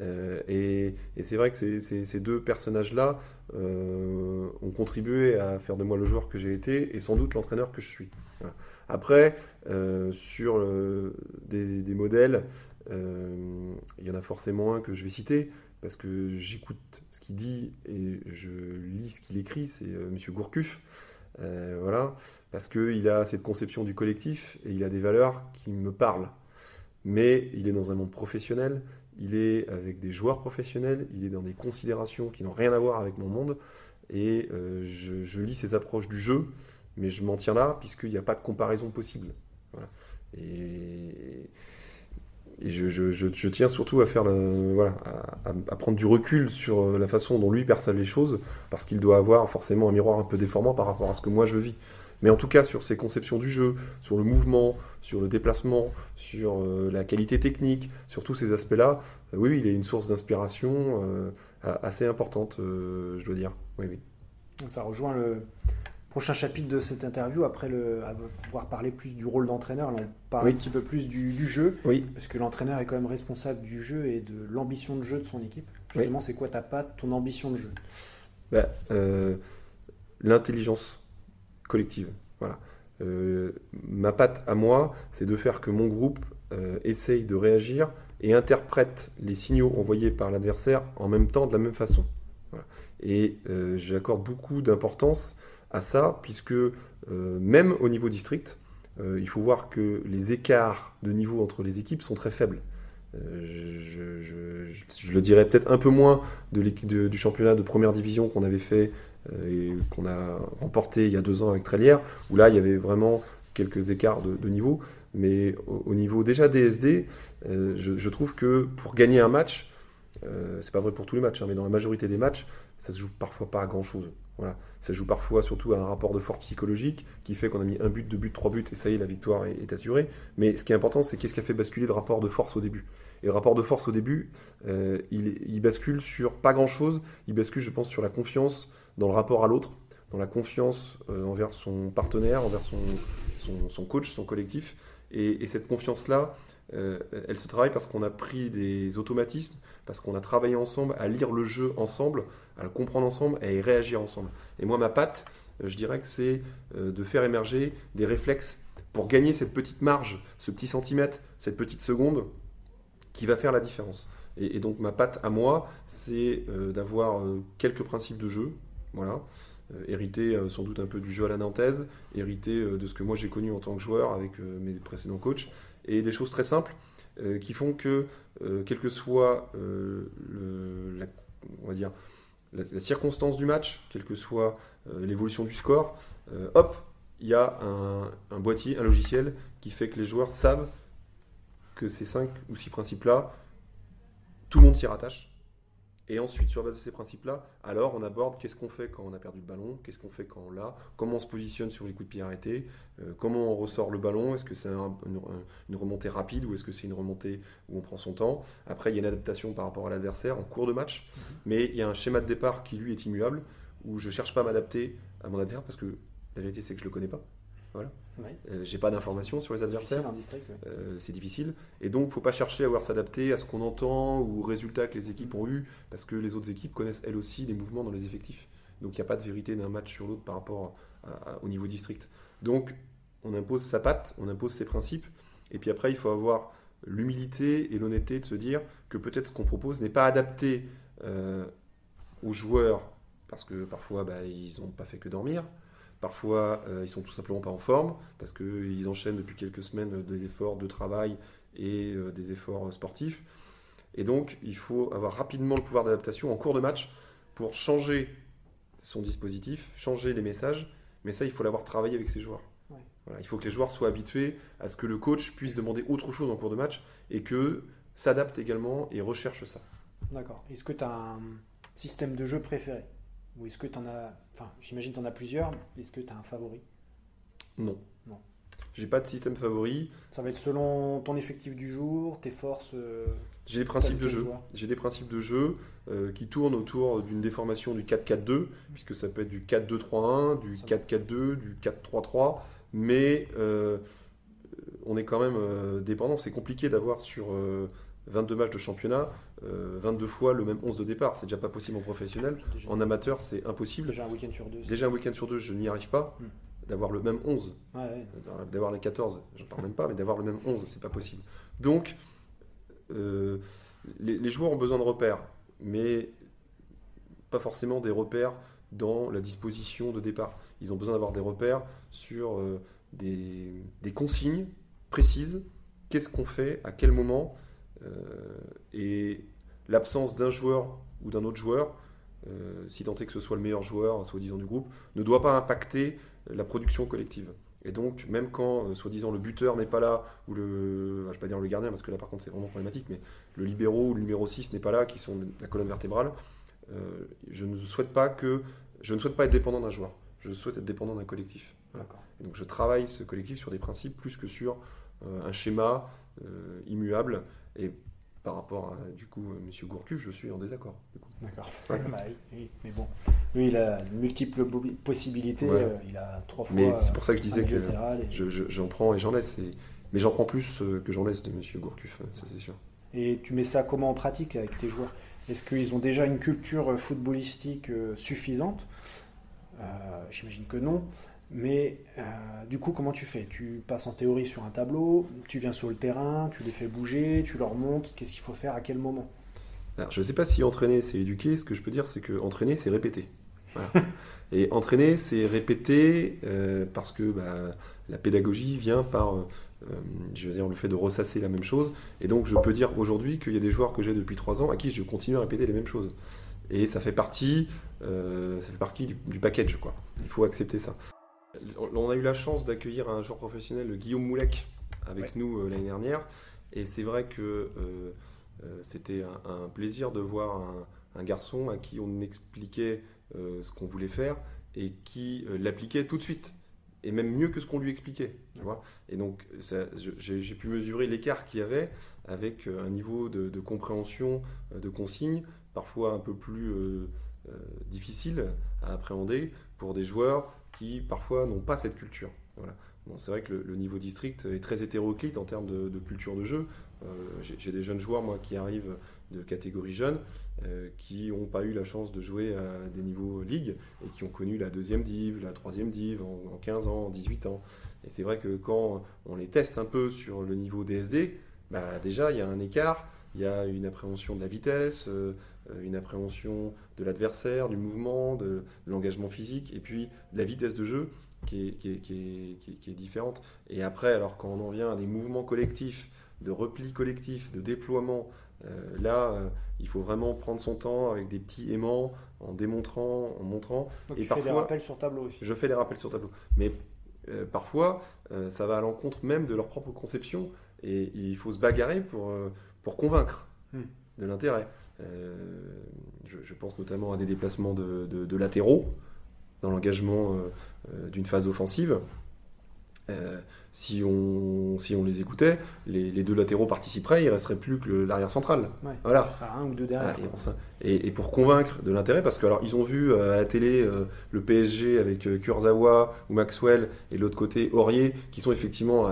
Euh, et, c'est vrai que ces, deux personnages-là euh, ont contribué à faire de moi le joueur que j'ai été et sans doute l'entraîneur que je suis. Après, euh, sur des, modèles, il y en a forcément un que je vais citer parce que j'écoute ce qu'il dit et je lis ce qu'il écrit, c'est M. Gourcuff. voilà, parce qu'il a cette conception du collectif et il a des valeurs qui me parlent. Mais il est dans un monde professionnel, il est avec des joueurs professionnels, il est dans des considérations qui n'ont rien à voir avec mon monde, et euh, je, lis ses approches du jeu, mais je m'en tiens là, puisqu'il n'y a pas de comparaison possible. Et, je, tiens surtout à, faire voilà, à, prendre du recul sur la façon dont lui perçoit les choses, parce qu'il doit avoir forcément un miroir un peu déformant par rapport à ce que moi je vis. Mais en tout cas, sur ses conceptions du jeu, sur le mouvement, sur le déplacement, sur euh, la qualité technique, sur tous ces aspects-là, euh, oui, il est une source d'inspiration euh, assez importante, je dois dire. Oui, oui. Ça rejoint le prochain chapitre de cette interview, après le, pouvoir parler plus du rôle d'entraîneur. on parle un petit peu plus du, jeu, oui. parce que l'entraîneur est quand même responsable du jeu et de l'ambition de jeu de son équipe. Justement, c'est quoi ta patte, ton ambition de jeu? Bah, L'intelligence collective. Voilà. Euh, ma patte à moi, c'est de faire que mon groupe euh, essaye de réagir et interprète les signaux envoyés par l'adversaire en même temps de la même façon. Et euh, j'accorde beaucoup d'importance à ça, puisque même au niveau district, il faut voir que les écarts de niveau entre les équipes sont très faibles. Je, le dirais peut-être un peu moins du championnat de première division qu'on avait fait euh, et qu'on a remporté il y a deux ans avec Trélière, où là il y avait vraiment quelques écarts de, niveau. Mais au, niveau déjà DSD, euh, je, trouve que pour gagner un match, euh, c'est pas vrai pour tous les matchs, hein, mais dans la majorité des matchs, ça se joue parfois pas à grand chose. Voilà. Ça joue parfois surtout à un rapport de force psychologique qui fait qu'on a mis un but, deux buts, trois buts et ça y est, la victoire est, assurée. Mais ce qui est important, c'est qu'est-ce qui a fait basculer le rapport de force au début. Et le rapport de force au début, il, il, bascule sur pas grand chose. Il bascule, je pense, sur la confiance, dans le rapport à l'autre, dans la confiance euh, envers son partenaire, envers son, son, coach, son collectif. Et, cette confiance-là, euh, elle se travaille parce qu'on a pris des automatismes, parce qu'on a travaillé ensemble à lire le jeu ensemble, à le comprendre ensemble et à réagir ensemble. Et moi, ma patte, euh, je dirais que c'est de faire émerger des réflexes pour gagner cette petite marge, ce petit centimètre, cette petite seconde qui va faire la différence. Et, donc ma patte à moi, c'est d'avoir quelques principes de jeu, voilà. Euh, hérité euh, sans doute un peu du jeu à la nantaise, hérité euh, de ce que moi j'ai connu en tant que joueur avec mes précédents coachs, et des choses très simples qui font que, quelle que soit dire, la, circonstance du match, quelle que soit l'évolution du score, hop, il y a un, un, boîtier, un logiciel qui fait que les joueurs savent que ces cinq ou six principes-là, tout le monde s'y rattache Et ensuite, sur la base de ces principes-là, alors on aborde qu'est-ce qu'on fait quand on a perdu le ballon, qu'est-ce qu'on fait quand on l'a, comment on se positionne sur les coups de pied arrêtés, euh, comment on ressort le ballon, est-ce que c'est une, remontée rapide ou est-ce que c'est une remontée où on prend son temps. Après, il y a une adaptation par rapport à l'adversaire en cours de match, mhm. mais il y a un schéma de départ qui lui est immuable, où je cherche pas à m'adapter à mon adversaire parce que la vérité c'est que je le connais pas. Voilà. Euh, j'ai pas d'informations sur les adversaires. Euh, c'est difficile. Et donc, faut pas chercher à voir s'adapter à ce qu'on entend ou aux résultats que les équipes ont eu, parce que les autres équipes connaissent elles aussi des mouvements dans les effectifs. Donc, il n'y a pas de vérité d'un match sur l'autre par rapport au niveau district. Donc, on impose sa patte, on impose ses principes. Et puis après, il faut avoir l'humilité et l'honnêteté de se dire que peut-être ce qu'on propose n'est pas adapté euh, aux joueurs, parce que parfois, bah, ils n'ont pas fait que dormir Parfois, euh, ils sont tout simplement pas en forme parce qu'ils enchaînent depuis quelques semaines des efforts de travail et euh, des efforts sportifs. Et donc, il faut avoir rapidement le pouvoir d'adaptation en cours de match pour changer son dispositif, changer les messages. Mais ça, il faut l'avoir travaillé avec ses joueurs. Voilà, il faut que les joueurs soient habitués à ce que le coach puisse demander autre chose en cours de match et que s'adapte également et recherche ça. D'accord. Est-ce que tu as un système de jeu préféré? Ou est-ce que tu en as. Enfin, j'imagine que tu en as plusieurs. Est-ce que tu as un favori? Non. Non. J'ai pas de système favori. Ça va être selon ton effectif du jour, tes forces. Euh, j'ai des principes de jeu. J'ai des principes de jeu euh, qui tournent autour d'une déformation du 4-4-2, puisque ça peut être du 4-2-3-1, du 4-4-2, du 4-3-3. Mais euh, on est quand même dépendant. C'est compliqué d'avoir sur 22 matchs de championnat, 22 euh, fois le même 11 de départ. C'est déjà pas possible en professionnel. En amateur, c'est impossible. Déjà un week-end sur deux. Déjà un week-end sur deux, je n'y arrive pas. Hmm. D'avoir le même 11. Euh, d'avoir les 14, j'en parle même pas, mais d'avoir le même 11, c'est pas possible. Donc, euh, les, joueurs ont besoin de repères, mais pas forcément des repères dans la disposition de départ. Ils ont besoin d'avoir des repères sur des, des consignes précises. Qu'est-ce qu'on fait, à quel moment? Et l'absence d'un joueur ou d'un autre joueur, euh, si tant est que ce soit le meilleur joueur, soi-disant du groupe, ne doit pas impacter la production collective. Et donc, même quand, euh, soi-disant, le buteur n'est pas là, ou le. je vais pas dire le gardien, parce que là, par contre, c'est vraiment problématique, mais le libéraux ou le numéro 6 n'est pas là, qui sont la colonne vertébrale, je ne souhaite pas que. Je ne souhaite pas être dépendant d'un joueur. Je souhaite être dépendant d'un collectif. Et donc, je travaille ce collectif sur des principes plus que sur un schéma immuable et par rapport à du coup euh, Monsieur Gourcuff, je suis en désaccord. D'accord. Bah oui, mais bon, lui il a multiples possibilités. Euh, il a trois fois. Mais c'est pour ça que je disais que j'en prends et j'en laisse. Mais j'en prends plus euh, que j'en laisse de Monsieur Gourcuff, ça c'est sûr. Et tu mets ça comment en pratique avec tes joueurs? Est-ce qu'ils ont déjà une culture footballistique suffisante? J'imagine que non. Mais euh, du coup, comment tu fais? Tu passes en théorie sur un tableau, tu viens sur le terrain, tu les fais bouger, tu leur montres, qu'est-ce qu'il faut faire à quel moment? Alors, je ne sais pas si entraîner c'est éduquer, ce que je peux dire c'est que entraîner c'est répéter. Et entraîner c'est répéter euh, parce que bah, la pédagogie vient par euh, je veux dire, le fait de ressasser la même chose. Et donc je peux dire aujourd'hui qu'il y a des joueurs que j'ai depuis 3 ans à qui je continue à répéter les mêmes choses. Et ça fait partie, ça fait partie du, du package. Quoi. Il faut accepter ça. On a eu la chance d'accueillir un joueur professionnel, Guillaume Moulec, avec nous euh, l'année dernière. Et c'est vrai que euh, euh, c'était un, plaisir de voir un, garçon à qui on expliquait ce qu'on voulait faire et qui l'appliquait tout de suite. Et même mieux que ce qu'on lui expliquait. et donc, j'ai pu mesurer l'écart qu'il y avait avec un niveau de, de compréhension de consignes, parfois un peu plus difficile à appréhender pour des joueurs qui parfois n'ont pas cette culture. Voilà. C'est vrai que le, niveau district est très hétéroclite en termes de, culture de jeu. Euh, j'ai des jeunes joueurs moi qui arrivent de catégorie jeune, euh, qui n'ont pas eu la chance de jouer à des niveaux ligue et qui ont connu la deuxième div, la troisième div en, 15 ans, en 18 ans. Et c'est vrai que quand on les teste un peu sur le niveau DSD, bah déjà il y a un écart, il y a une appréhension de la vitesse, euh, une appréhension de l'adversaire, du mouvement, de, l'engagement physique, et puis la vitesse de jeu qui est, qui, est, différente. Et après, alors quand on en vient à des mouvements collectifs, de repli collectif, de déploiement, euh, là, euh, il faut vraiment prendre son temps avec des petits aimants, en démontrant, en montrant. Donc et tu fais des rappels sur tableau aussi. Je fais des rappels sur tableau. Mais parfois, ça va à l'encontre même de leur propre conception, et il faut se bagarrer pour, pour convaincre. Hmm. de l'intérêt. Je, pense notamment à des déplacements de, latéraux dans l'engagement d'une phase offensive. si, on, si on les écoutait, les, deux latéraux participeraient, il ne resterait plus que l'arrière central. voilà. un ou deux derrière. Ah, et, pour convaincre de l'intérêt, parce que alors ils ont vu euh, à la télé euh, le PSG avec euh, Kurzawa ou Maxwell et de l'autre côté Aurier, qui sont effectivement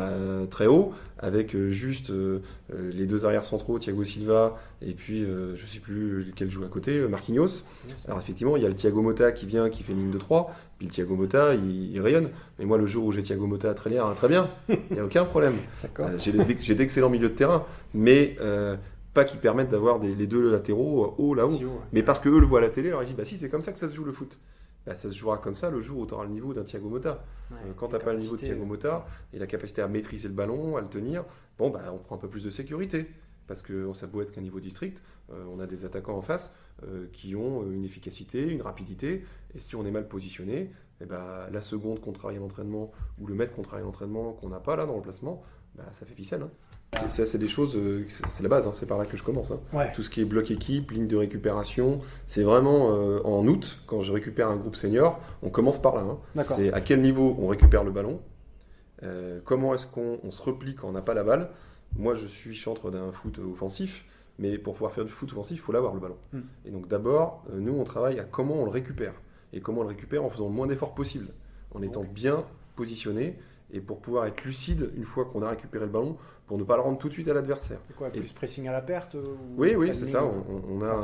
très hauts, avec juste les deux arrières centraux, Thiago Silva et puis je ne sais plus lequel joue à côté, Marquinhos. Alors effectivement, il y a le Thiago Motta qui vient, qui fait une ligne de 3, puis le Thiago Motta, il, rayonne. Mais moi, le jour où j'ai Thiago Motta à très, très bien, il n'y a aucun problème. j'ai d'excellents milieux de terrain, mais pas qui permettent d'avoir les deux latéraux haut là-haut. mais parce que eux le voient à la télé, alors ils disent bah si c'est comme ça que ça se joue le foot. Bah, ça se jouera comme ça le jour où tu auras le niveau d'un Thiago Motta. Euh, quand tu n'as pas le niveau de Thiago Motta et la capacité à maîtriser le ballon, à le tenir, bon bah on prend un peu plus de sécurité. Parce que ça peut être qu'un niveau district, euh, on a des attaquants en face euh, qui ont une efficacité, une rapidité, et si on est mal positionné, et eh bah, la seconde qu'on travaille en entraînement ou le mètre qu'on travaille en entraînement qu'on n'a pas là dans le placement, bah, ça fait ficelle. Hein. Ça, c'est des choses, euh, c'est la base, hein, c'est par là que je commence. Hein. Tout ce qui est bloc équipe, ligne de récupération, c'est vraiment euh, en août, quand je récupère un groupe senior, on commence par là. Hein. C'est à quel niveau on récupère le ballon, euh, comment est-ce qu'on se replie quand on n'a pas la balle. Moi, je suis chantre d'un foot offensif, mais pour pouvoir faire du foot offensif, il faut l'avoir le ballon. Hmm. Et donc d'abord, nous, on travaille à comment on le récupère. Et comment on le récupère en faisant le moins d'efforts possible, en étant bien positionné et pour pouvoir être lucide une fois qu'on a récupéré le ballon pour ne pas le rendre tout de suite à l'adversaire. C'est quoi Plus pressing à la perte Oui, oui, c'est ça. On, a,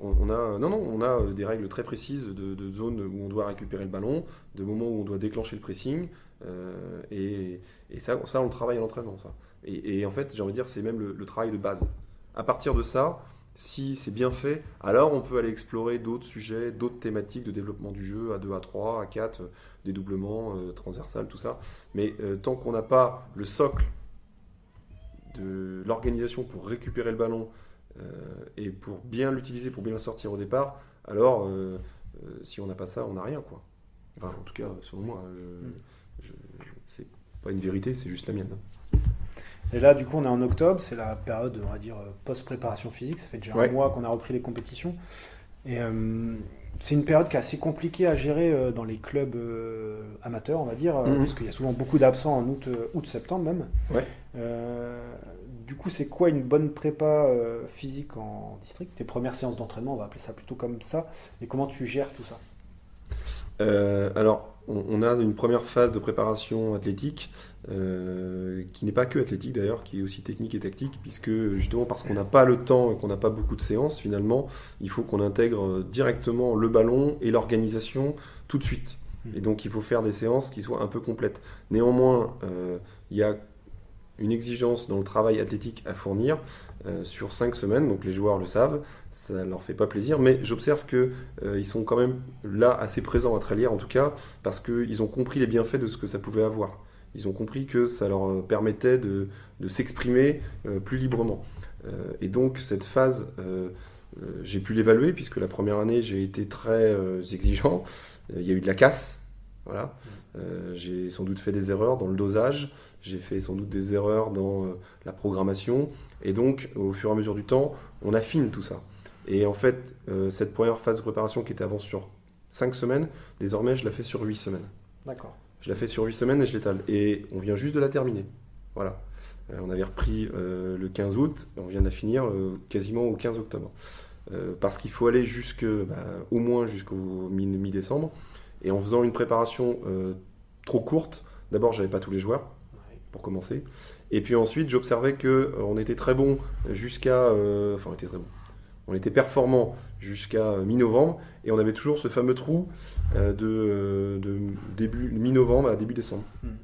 on, a, non, non, on a euh, des règles très précises de, de zones où on doit récupérer le ballon, de moments où on doit déclencher le pressing, euh, et, et, ça, ça, on travaille à l'entraînement, ça. Et, en fait, j'ai envie de dire, c'est même le, travail de base. À partir de ça, si c'est bien fait, alors on peut aller explorer d'autres sujets, d'autres thématiques de développement du jeu à 2, à 3, à 4, euh, dédoublement, transversal, tout ça. Mais tant qu'on n'a pas le socle de l'organisation pour récupérer le ballon euh, et pour bien l'utiliser, pour bien le sortir au départ, alors euh, euh, si on n'a pas ça, on n'a rien. Quoi. Enfin, en tout cas, selon moi, c'est pas une vérité, c'est juste la mienne. Et là, du coup, on est en octobre, c'est la période, on va dire, post-préparation physique. Ça fait déjà un mois qu'on a repris les compétitions. Et c'est une période qui est assez compliquée à gérer dans les clubs amateurs, on va dire, mm-hmm. parce qu'il y a souvent beaucoup d'absents en août, août, septembre même. Ouais. Euh, du coup, c'est quoi une bonne prépa euh, physique en district? Tes premières séances d'entraînement, on va appeler ça plutôt comme ça. Et comment tu gères tout ça? Euh, Alors, on, a une première phase de préparation athlétique qui n'est pas que athlétique d'ailleurs, qui est aussi technique et tactique, puisque justement parce qu'on n'a pas le temps et qu'on n'a pas beaucoup de séances, finalement, il faut qu'on intègre directement le ballon et l'organisation tout de suite. Hmm. Et donc, il faut faire des séances qui soient un peu complètes. Néanmoins, il y a une exigence dans le travail athlétique à fournir euh, sur 5 semaines, donc les joueurs le savent, ça leur fait pas plaisir, mais j'observe qu'ils euh, sont quand même là assez présents à Trélière en tout cas, parce qu'ils ont compris les bienfaits de ce que ça pouvait avoir. Ils ont compris que ça leur euh, permettait de, de s'exprimer plus librement. et donc cette phase, j'ai pu l'évaluer, puisque la première année j'ai été très exigeant, il y a eu de la casse, voilà. j'ai sans doute fait des erreurs dans le dosage, j'ai fait sans doute des erreurs dans euh, la programmation. Et donc, au fur et à mesure du temps, on affine tout ça. Et en fait, euh, cette première phase de préparation qui était avant sur 5 semaines, désormais, je la fais sur 8 semaines. D'accord. Je la fais sur 8 semaines et je l'étale. Et on vient juste de la terminer. Voilà. Euh, on avait repris le 15 août, et on vient de la finir quasiment au 15 octobre. parce qu'il faut aller jusque, bah, au moins jusqu'au mi-décembre. et en faisant une préparation trop courte, d'abord, j'avais pas tous les joueurs pour commencer. Et puis ensuite, j'observais que euh, on était très bon jusqu'à, euh, enfin, on était très bon. On était performant jusqu'à euh, mi-novembre et on avait toujours ce fameux trou de, début mi-novembre à début décembre. Hmm.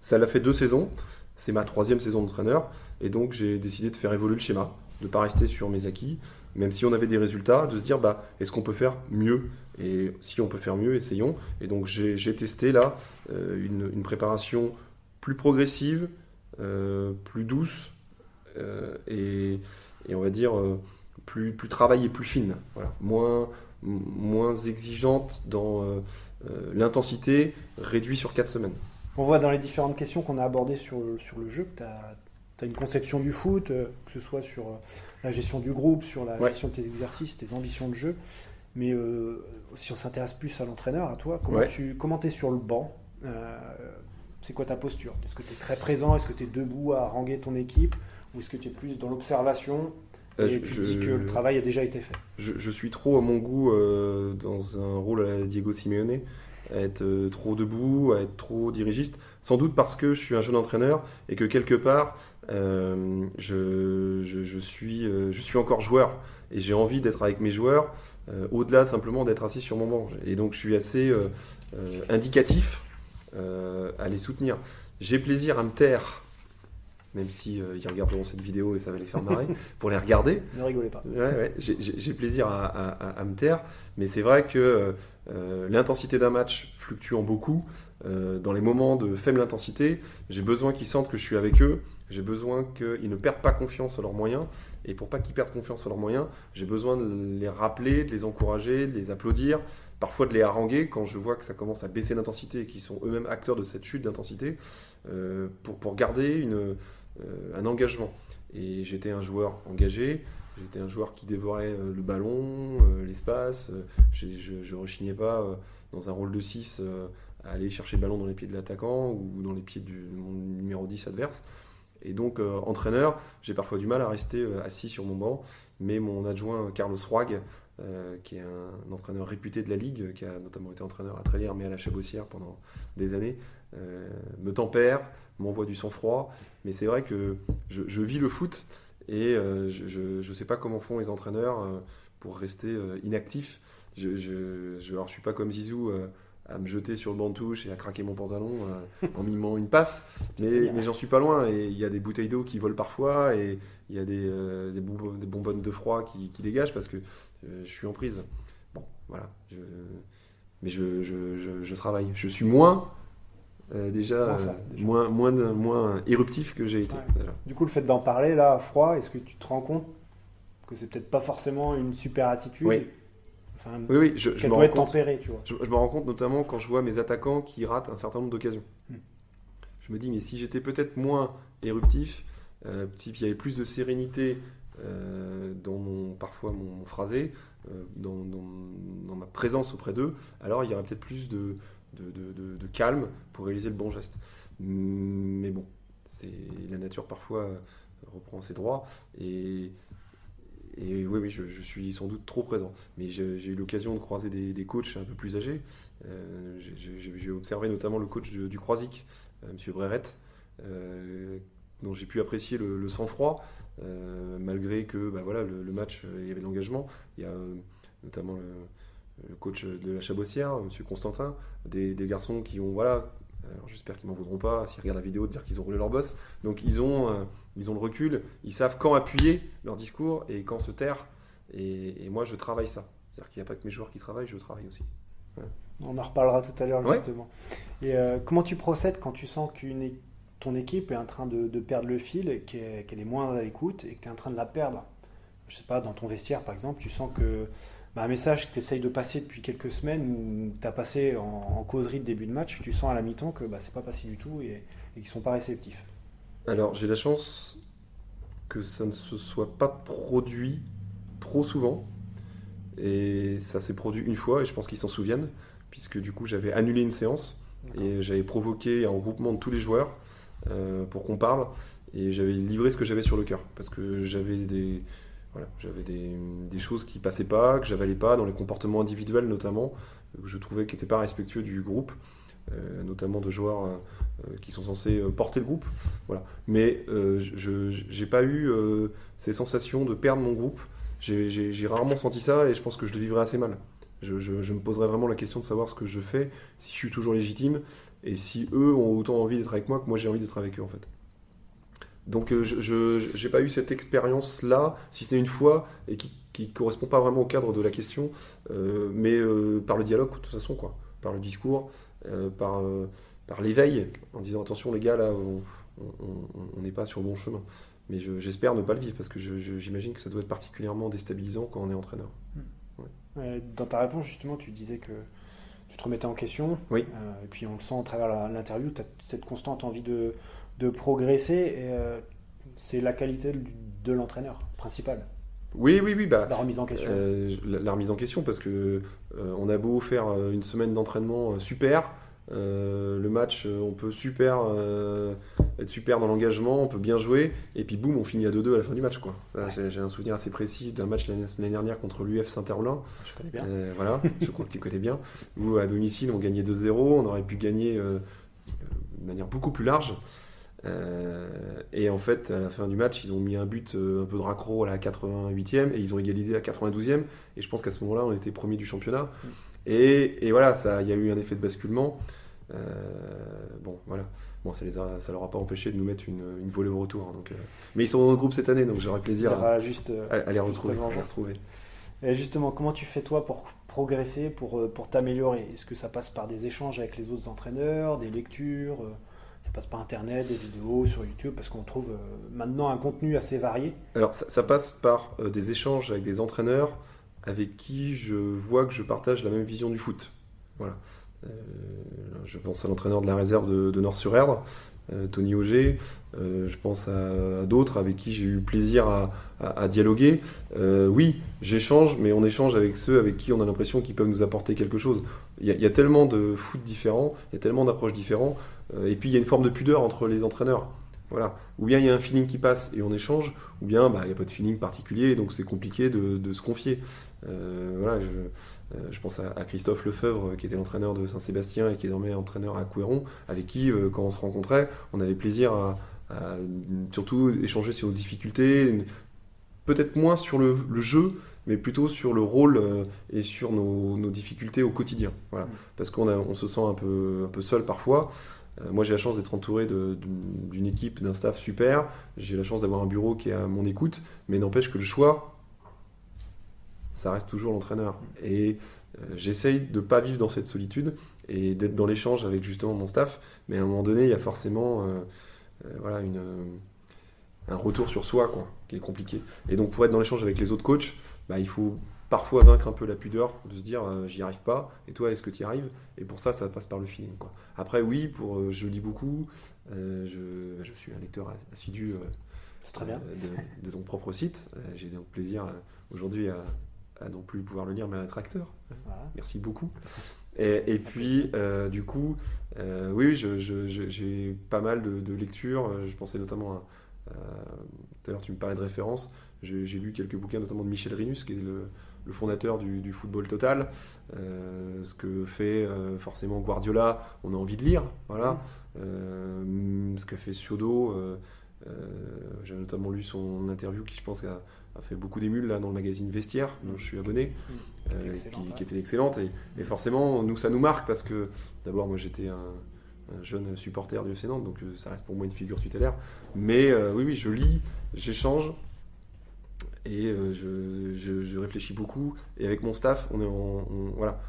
Ça l'a fait deux saisons. C'est ma troisième saison d'entraîneur et donc j'ai décidé de faire évoluer le schéma, de pas rester sur mes acquis, même si on avait des résultats, de se dire bah est-ce qu'on peut faire mieux? Et si on peut faire mieux, essayons. Et donc j'ai testé là une, une, préparation plus progressive, euh, plus douce euh, et, on va dire euh, plus, plus travaillée, plus fine. Voilà. Moins, moins exigeante dans l'intensité, réduite sur 4 semaines. On voit dans les différentes questions qu'on a abordées sur, sur le jeu que tu as, as une conception du foot, que ce soit sur la gestion du groupe, sur la gestion de tes exercices, tes ambitions de jeu. Mais si on s'intéresse plus à l'entraîneur, à toi, comment tu comment es sur le banc C'est quoi ta posture? Est-ce que tu es très présent? Est-ce que tu es debout à haranguer ton équipe? Ou est-ce que tu es plus dans l'observation? Et je, tu dis que le travail a déjà été fait. Je, suis trop à mon goût dans un rôle à Diego Simeone à être euh, trop debout, à être trop dirigiste. Sans doute parce que je suis un jeune entraîneur et que quelque part, euh, je, je, suis, euh, je suis encore joueur et j'ai envie d'être avec mes joueurs au-delà simplement d'être assis sur mon banc. Et donc je suis assez indicatif à les soutenir. J'ai plaisir à me taire même si ils regarderont cette vidéo et ça va les faire marrer, pour les regarder. Ne rigolez pas. Ouais, ouais, j'ai plaisir à, à, à, me taire, mais c'est vrai que euh, l'intensité d'un match fluctuant beaucoup. Euh, dans les moments de faible intensité, j'ai besoin qu'ils sentent que je suis avec eux. J'ai besoin qu'ils ne perdent pas confiance en leurs moyens. Et pour pas qu'ils perdent confiance en leurs moyens, j'ai besoin de les rappeler, de les encourager, de les applaudir, parfois de les haranguer quand je vois que ça commence à baisser d'intensité et qu'ils sont eux-mêmes acteurs de cette chute d'intensité, euh, pour, pour, garder une, un engagement. Et j'étais un joueur engagé, J'étais un joueur qui dévorait euh, le ballon, euh, l'espace. Euh, je ne rechignais pas dans un rôle de 6 à aller chercher le ballon dans les pieds de l'attaquant ou dans les pieds du mon numéro 10 adverse. Et donc, entraîneur, j'ai parfois du mal à rester assis sur mon banc, mais mon adjoint Carlos Roig, qui est un, entraîneur réputé de la Ligue, qui a notamment été entraîneur à Trélière mais à la Chabossière pendant des années, me tempère, m'envoie du sang-froid. Mais c'est vrai que je, je, vis le foot et euh, je ne sais pas comment font les entraîneurs euh, pour rester euh, inactifs. Je, je, je, alors, je suis pas comme Zizou à me jeter sur le banc de touche et à craquer mon pantalon en mimant une passe, mais, mais j'en suis pas loin. Et il y a des bouteilles d'eau qui volent parfois et il y a des, des, bonbonnes de froid qui, qui dégagent parce que je suis en prise. Bon, voilà. mais je, je, travaille. Je suis moins euh, déjà, euh, moins, moins, moins éruptif que j'ai été. Du coup, le fait d'en parler là, à froid, est-ce que tu te rends compte que c'est peut-être pas forcément une super attitude? Oui. oui, oui, je, je être tempérée, tu vois. Je, me rends compte notamment quand je vois mes attaquants qui ratent un certain nombre d'occasions. Hmm. Je me dis, mais si j'étais peut-être moins éruptif, euh, il y avait plus de sérénité euh, dans mon, parfois mon, phrasé, dans, dans, ma présence auprès d'eux, alors il y aurait peut-être plus de, calme pour réaliser le bon geste. Mais bon, c'est la nature parfois euh, reprend ses droits et, oui, oui je, suis sans doute trop présent. Mais j'ai eu l'occasion de croiser des, coachs un peu plus âgés. Euh, j'ai observé notamment le coach du, Croisic, euh, M. Breret, dont j'ai pu apprécier le, sang-froid, malgré que bah, voilà, le, le match, il y avait de l'engagement. Il y a notamment le le coach de la Chabossière, M. Constantin, des, garçons qui ont, voilà, j'espère qu'ils m'en voudront pas s'ils regardent la vidéo de dire qu'ils ont roulé leur boss. Donc ils ont, euh, ils ont le recul, ils savent quand appuyer leur discours et quand se taire. Et, moi, je travaille ça. C'est-à-dire qu'il n'y a pas que mes joueurs qui travaillent, je travaille aussi. On en reparlera tout à l'heure, justement. Et euh, comment tu procèdes quand tu sens qu'une ton équipe est en train de, perdre le fil, qu'elle est moins à l'écoute et que tu es en train de la perdre Je sais pas, dans ton vestiaire, par exemple, tu sens que bah, un message que tu essayes de passer depuis quelques semaines où tu as passé en, causerie de début de match, tu sens à la mi-temps que bah, c'est pas passé du tout et, qu'ils sont pas réceptifs Alors j'ai la chance que ça ne se soit pas produit trop souvent. Et ça s'est produit une fois et je pense qu'ils s'en souviennent, puisque du coup j'avais annulé une séance et j'avais provoqué un regroupement de tous les joueurs pour qu'on parle et j'avais livré ce que j'avais sur le cœur parce que j'avais des, voilà, j'avais des, choses qui passaient pas, que j'avalais pas, dans les comportements individuels notamment, que je trouvais qui n'étaient pas respectueux du groupe, euh, notamment de joueurs euh, qui sont censés euh, porter le groupe. Voilà. Mais je n'ai pas eu ces sensations de perdre mon groupe. J'ai rarement senti ça et je pense que je le vivrais assez mal. Je, je, me poserais vraiment la question de savoir ce que je fais, si je suis toujours légitime et si eux ont autant envie d'être avec moi que moi j'ai envie d'être avec eux en fait. Donc euh, je n'ai pas eu cette expérience-là, si ce n'est une fois, et qui ne correspond pas vraiment au cadre de la question, euh, mais euh, par le dialogue, de toute façon, quoi, par le discours, par, par l'éveil, en disant attention les gars, là, on n'est pas sur le bon chemin. Mais j'espère ne pas le vivre, parce que j'imagine que ça doit être particulièrement déstabilisant quand on est entraîneur. Hmm. Dans ta réponse, justement, tu disais que tu te remettais en question, oui. et puis on le sent à travers l'interview, tu as cette constante envie de de progresser. Et, euh, c'est la qualité de l'entraîneur principal. Oui, oui, oui. Bah, la remise en question. la, remise en question, parce que on a beau faire une semaine d'entraînement super, euh, le match, euh, on peut super euh, être super dans l'engagement, on peut bien jouer, et puis boum, on finit à 2-2 à la fin du match. Quoi. J'ai un souvenir assez précis d'un match l'année dernière contre l'UF Saint-Herblain. Je connais bien. voilà, je crois que tu connais bien. Où à domicile, on gagnait 2-0, on aurait pu gagner de manière beaucoup plus large. et en fait, à la fin du match, ils ont mis un but un peu de raccro à la 88e et ils ont égalisé à la 92e. Et je pense qu'à ce moment-là, on était premier du championnat. Mm. Et, et, voilà, il y a eu un effet de basculement. Euh, bon, voilà. Bon, ça, les ça leur a pas empêché de nous mettre une, une volée au retour. Hein, donc, euh. Mais ils sont dans notre groupe cette année, donc j'aurai plaisir à, juste, euh, à, les retrouver. Et justement, comment tu fais toi pour progresser, pour, pour t'améliorer? Est-ce que ça passe par des échanges avec les autres entraîneurs, des lectures ça passe par Internet, des vidéos sur YouTube, parce qu'on trouve maintenant un contenu assez varié. Alors, ça, ça passe par des échanges avec des entraîneurs avec qui je vois que je partage la même vision du foot. Voilà. Euh, je pense à l'entraîneur de la réserve de, Nord-sur-Erdre, euh, Tony Auger. Euh, je pense à, d'autres avec qui j'ai eu plaisir à, dialoguer. oui, j'échange, mais on échange avec ceux avec qui on a l'impression qu'ils peuvent nous apporter quelque chose. Il y, a, tellement de foot différents, il y a tellement d'approches différentes, et puis il y a une forme de pudeur entre les entraîneurs. Voilà. Ou bien il y a un feeling qui passe et on échange, ou bien bah, il n'y a pas de feeling particulier, donc c'est compliqué de, de, se confier. voilà, je, euh, je pense à, Christophe Lefebvre, qui était l'entraîneur de Saint-Sébastien et qui est désormais entraîneur à Couéron, avec qui, euh, quand on se rencontrait, on avait plaisir à, surtout échanger sur nos difficultés, peut-être moins sur le, jeu, mais plutôt sur le rôle euh, et sur nos, difficultés au quotidien. Voilà. Mm. Parce qu'on on se sent un peu, un peu seul parfois. Moi, j'ai la chance d'être entouré d'une équipe, d'un staff super. J'ai la chance d'avoir un bureau qui est à mon écoute, mais n'empêche que le choix, ça reste toujours l'entraîneur. Et euh, j'essaye de ne pas vivre dans cette solitude et d'être dans l'échange avec justement mon staff. Mais à un moment donné, il y a forcément euh, euh, voilà, une, un retour sur soi quoi, qui est compliqué. Et donc pour être dans l'échange avec les autres coachs, bah, il faut parfois vaincre un peu la pudeur, de se dire j'y arrive pas, et toi est-ce que tu y arrives? Et pour ça, ça passe par le feeling. Quoi. Après, oui, pour, je lis beaucoup, je, je, suis un lecteur assidu très bien. De, de, ton propre site. J'ai donc plaisir aujourd'hui à, non plus pouvoir le lire, mais un tracteur. Merci beaucoup. Et, puis, euh, du coup, euh, oui, j'ai pas mal de, lectures. Je pensais notamment à. tout à l'heure, tu me parlais de références. J'ai lu quelques bouquins, notamment de Michel Rinus, qui est le, fondateur du, football total. Euh, ce que fait forcément Guardiola, on a envie de lire. Voilà. ce que fait Siodo. J'ai notamment lu son interview qui, je pense, a a fait beaucoup d'émules là dans le magazine Vestiaire, dont je suis abonné, euh, qui, était excellente. Et, forcément, nous, ça nous marque parce que d'abord, moi, j'étais un, jeune supporter du FC Nantes, donc euh, ça reste pour moi une figure tutélaire. Mais euh, oui, oui, je lis, j'échange et je, réfléchis beaucoup. Et avec mon staff, on est en, voilà.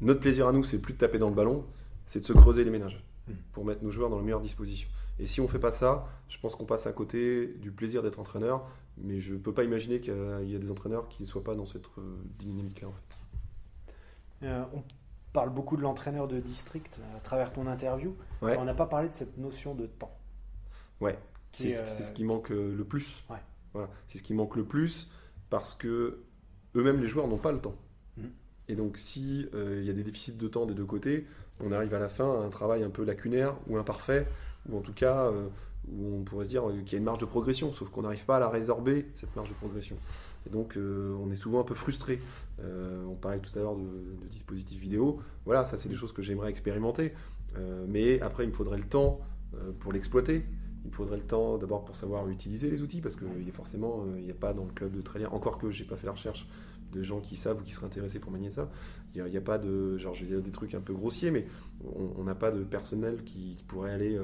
Notre plaisir à nous, c'est plus de taper dans le ballon, c'est de se creuser les ménages mm. pour mettre nos joueurs dans la meilleure disposition. Et si on fait pas ça, je pense qu'on passe à côté du plaisir d'être entraîneur, mais je ne peux pas imaginer qu'il y a des entraîneurs qui ne soient pas dans cette euh, dynamique-là. En fait. Euh, on parle beaucoup de l'entraîneur de district à travers ton interview. On n'a pas parlé de cette notion de temps. Ouais, c'est ce qui manque euh, le plus. Ouais. Voilà. C'est ce qui manque le plus parce que eux-mêmes, les joueurs, n'ont pas le temps. Mmh. Et donc, si il y a des déficits de temps des deux côtés, on arrive à la fin à un travail un peu lacunaire ou imparfait, ou en tout cas où on pourrait se dire qu'il y a une marge de progression, sauf qu'on n'arrive pas à la résorber, cette marge de progression. Et donc, euh, on est souvent un peu frustré. Euh, on parlait tout à l'heure de, dispositifs vidéo. Voilà, ça, c'est des choses que j'aimerais expérimenter. Euh, mais après, il me faudrait le temps pour l'exploiter. Il me faudrait le temps d'abord pour savoir utiliser les outils, parce qu'il forcément, il n'y a pas dans le club de Trélière, encore que j'ai pas fait la recherche de gens qui savent ou qui seraient intéressés pour manier ça. Il n'y a, pas de, genre, je vais dire des trucs un peu grossiers, mais on n'a pas de personnel qui pourrait aller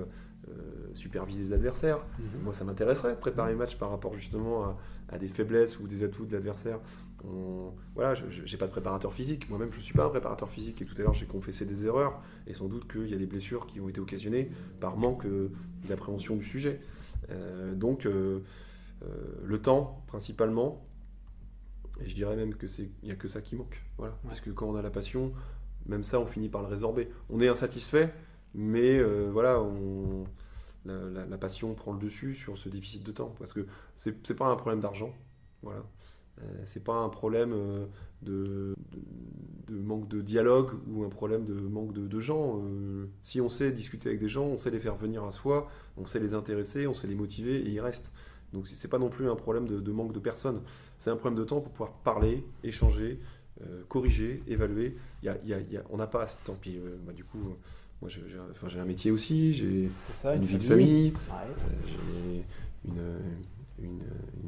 euh, superviser les adversaires. Mhm. Moi, ça m'intéresserait de préparer un match par rapport justement à, des faiblesses ou des atouts de l'adversaire. Voilà, je n'ai pas de préparateur physique. Moi-même, je ne suis pas un préparateur physique. Et tout à l'heure, j'ai confessé des erreurs. Et sans doute qu'il y a des blessures qui ont été occasionnées par manque euh, d'appréhension du sujet. Euh, donc, le temps, principalement. Et je dirais même qu'il n'y a que ça qui manque. Voilà. Parce que quand on a la passion, même ça, on finit par le résorber. On est insatisfait, mais voilà, on la, passion prend le dessus sur ce déficit de temps. Parce que c'est n'est pas un problème d'argent. Voilà. Euh, c'est pas un problème euh, de, de, manque de dialogue ou un problème de manque de, gens. Euh, si on sait discuter avec des gens, on sait les faire venir à soi, on sait les intéresser, on sait les motiver et ils restent. Donc c'est pas non plus un problème de, manque de personnes. C'est un problème de temps pour pouvoir parler, échanger, corriger, évaluer. Y a, y a, on n'a pas assez de temps. Puis bah, du coup, moi j'ai un métier aussi, j'ai une, vie de famille, j'ai une une,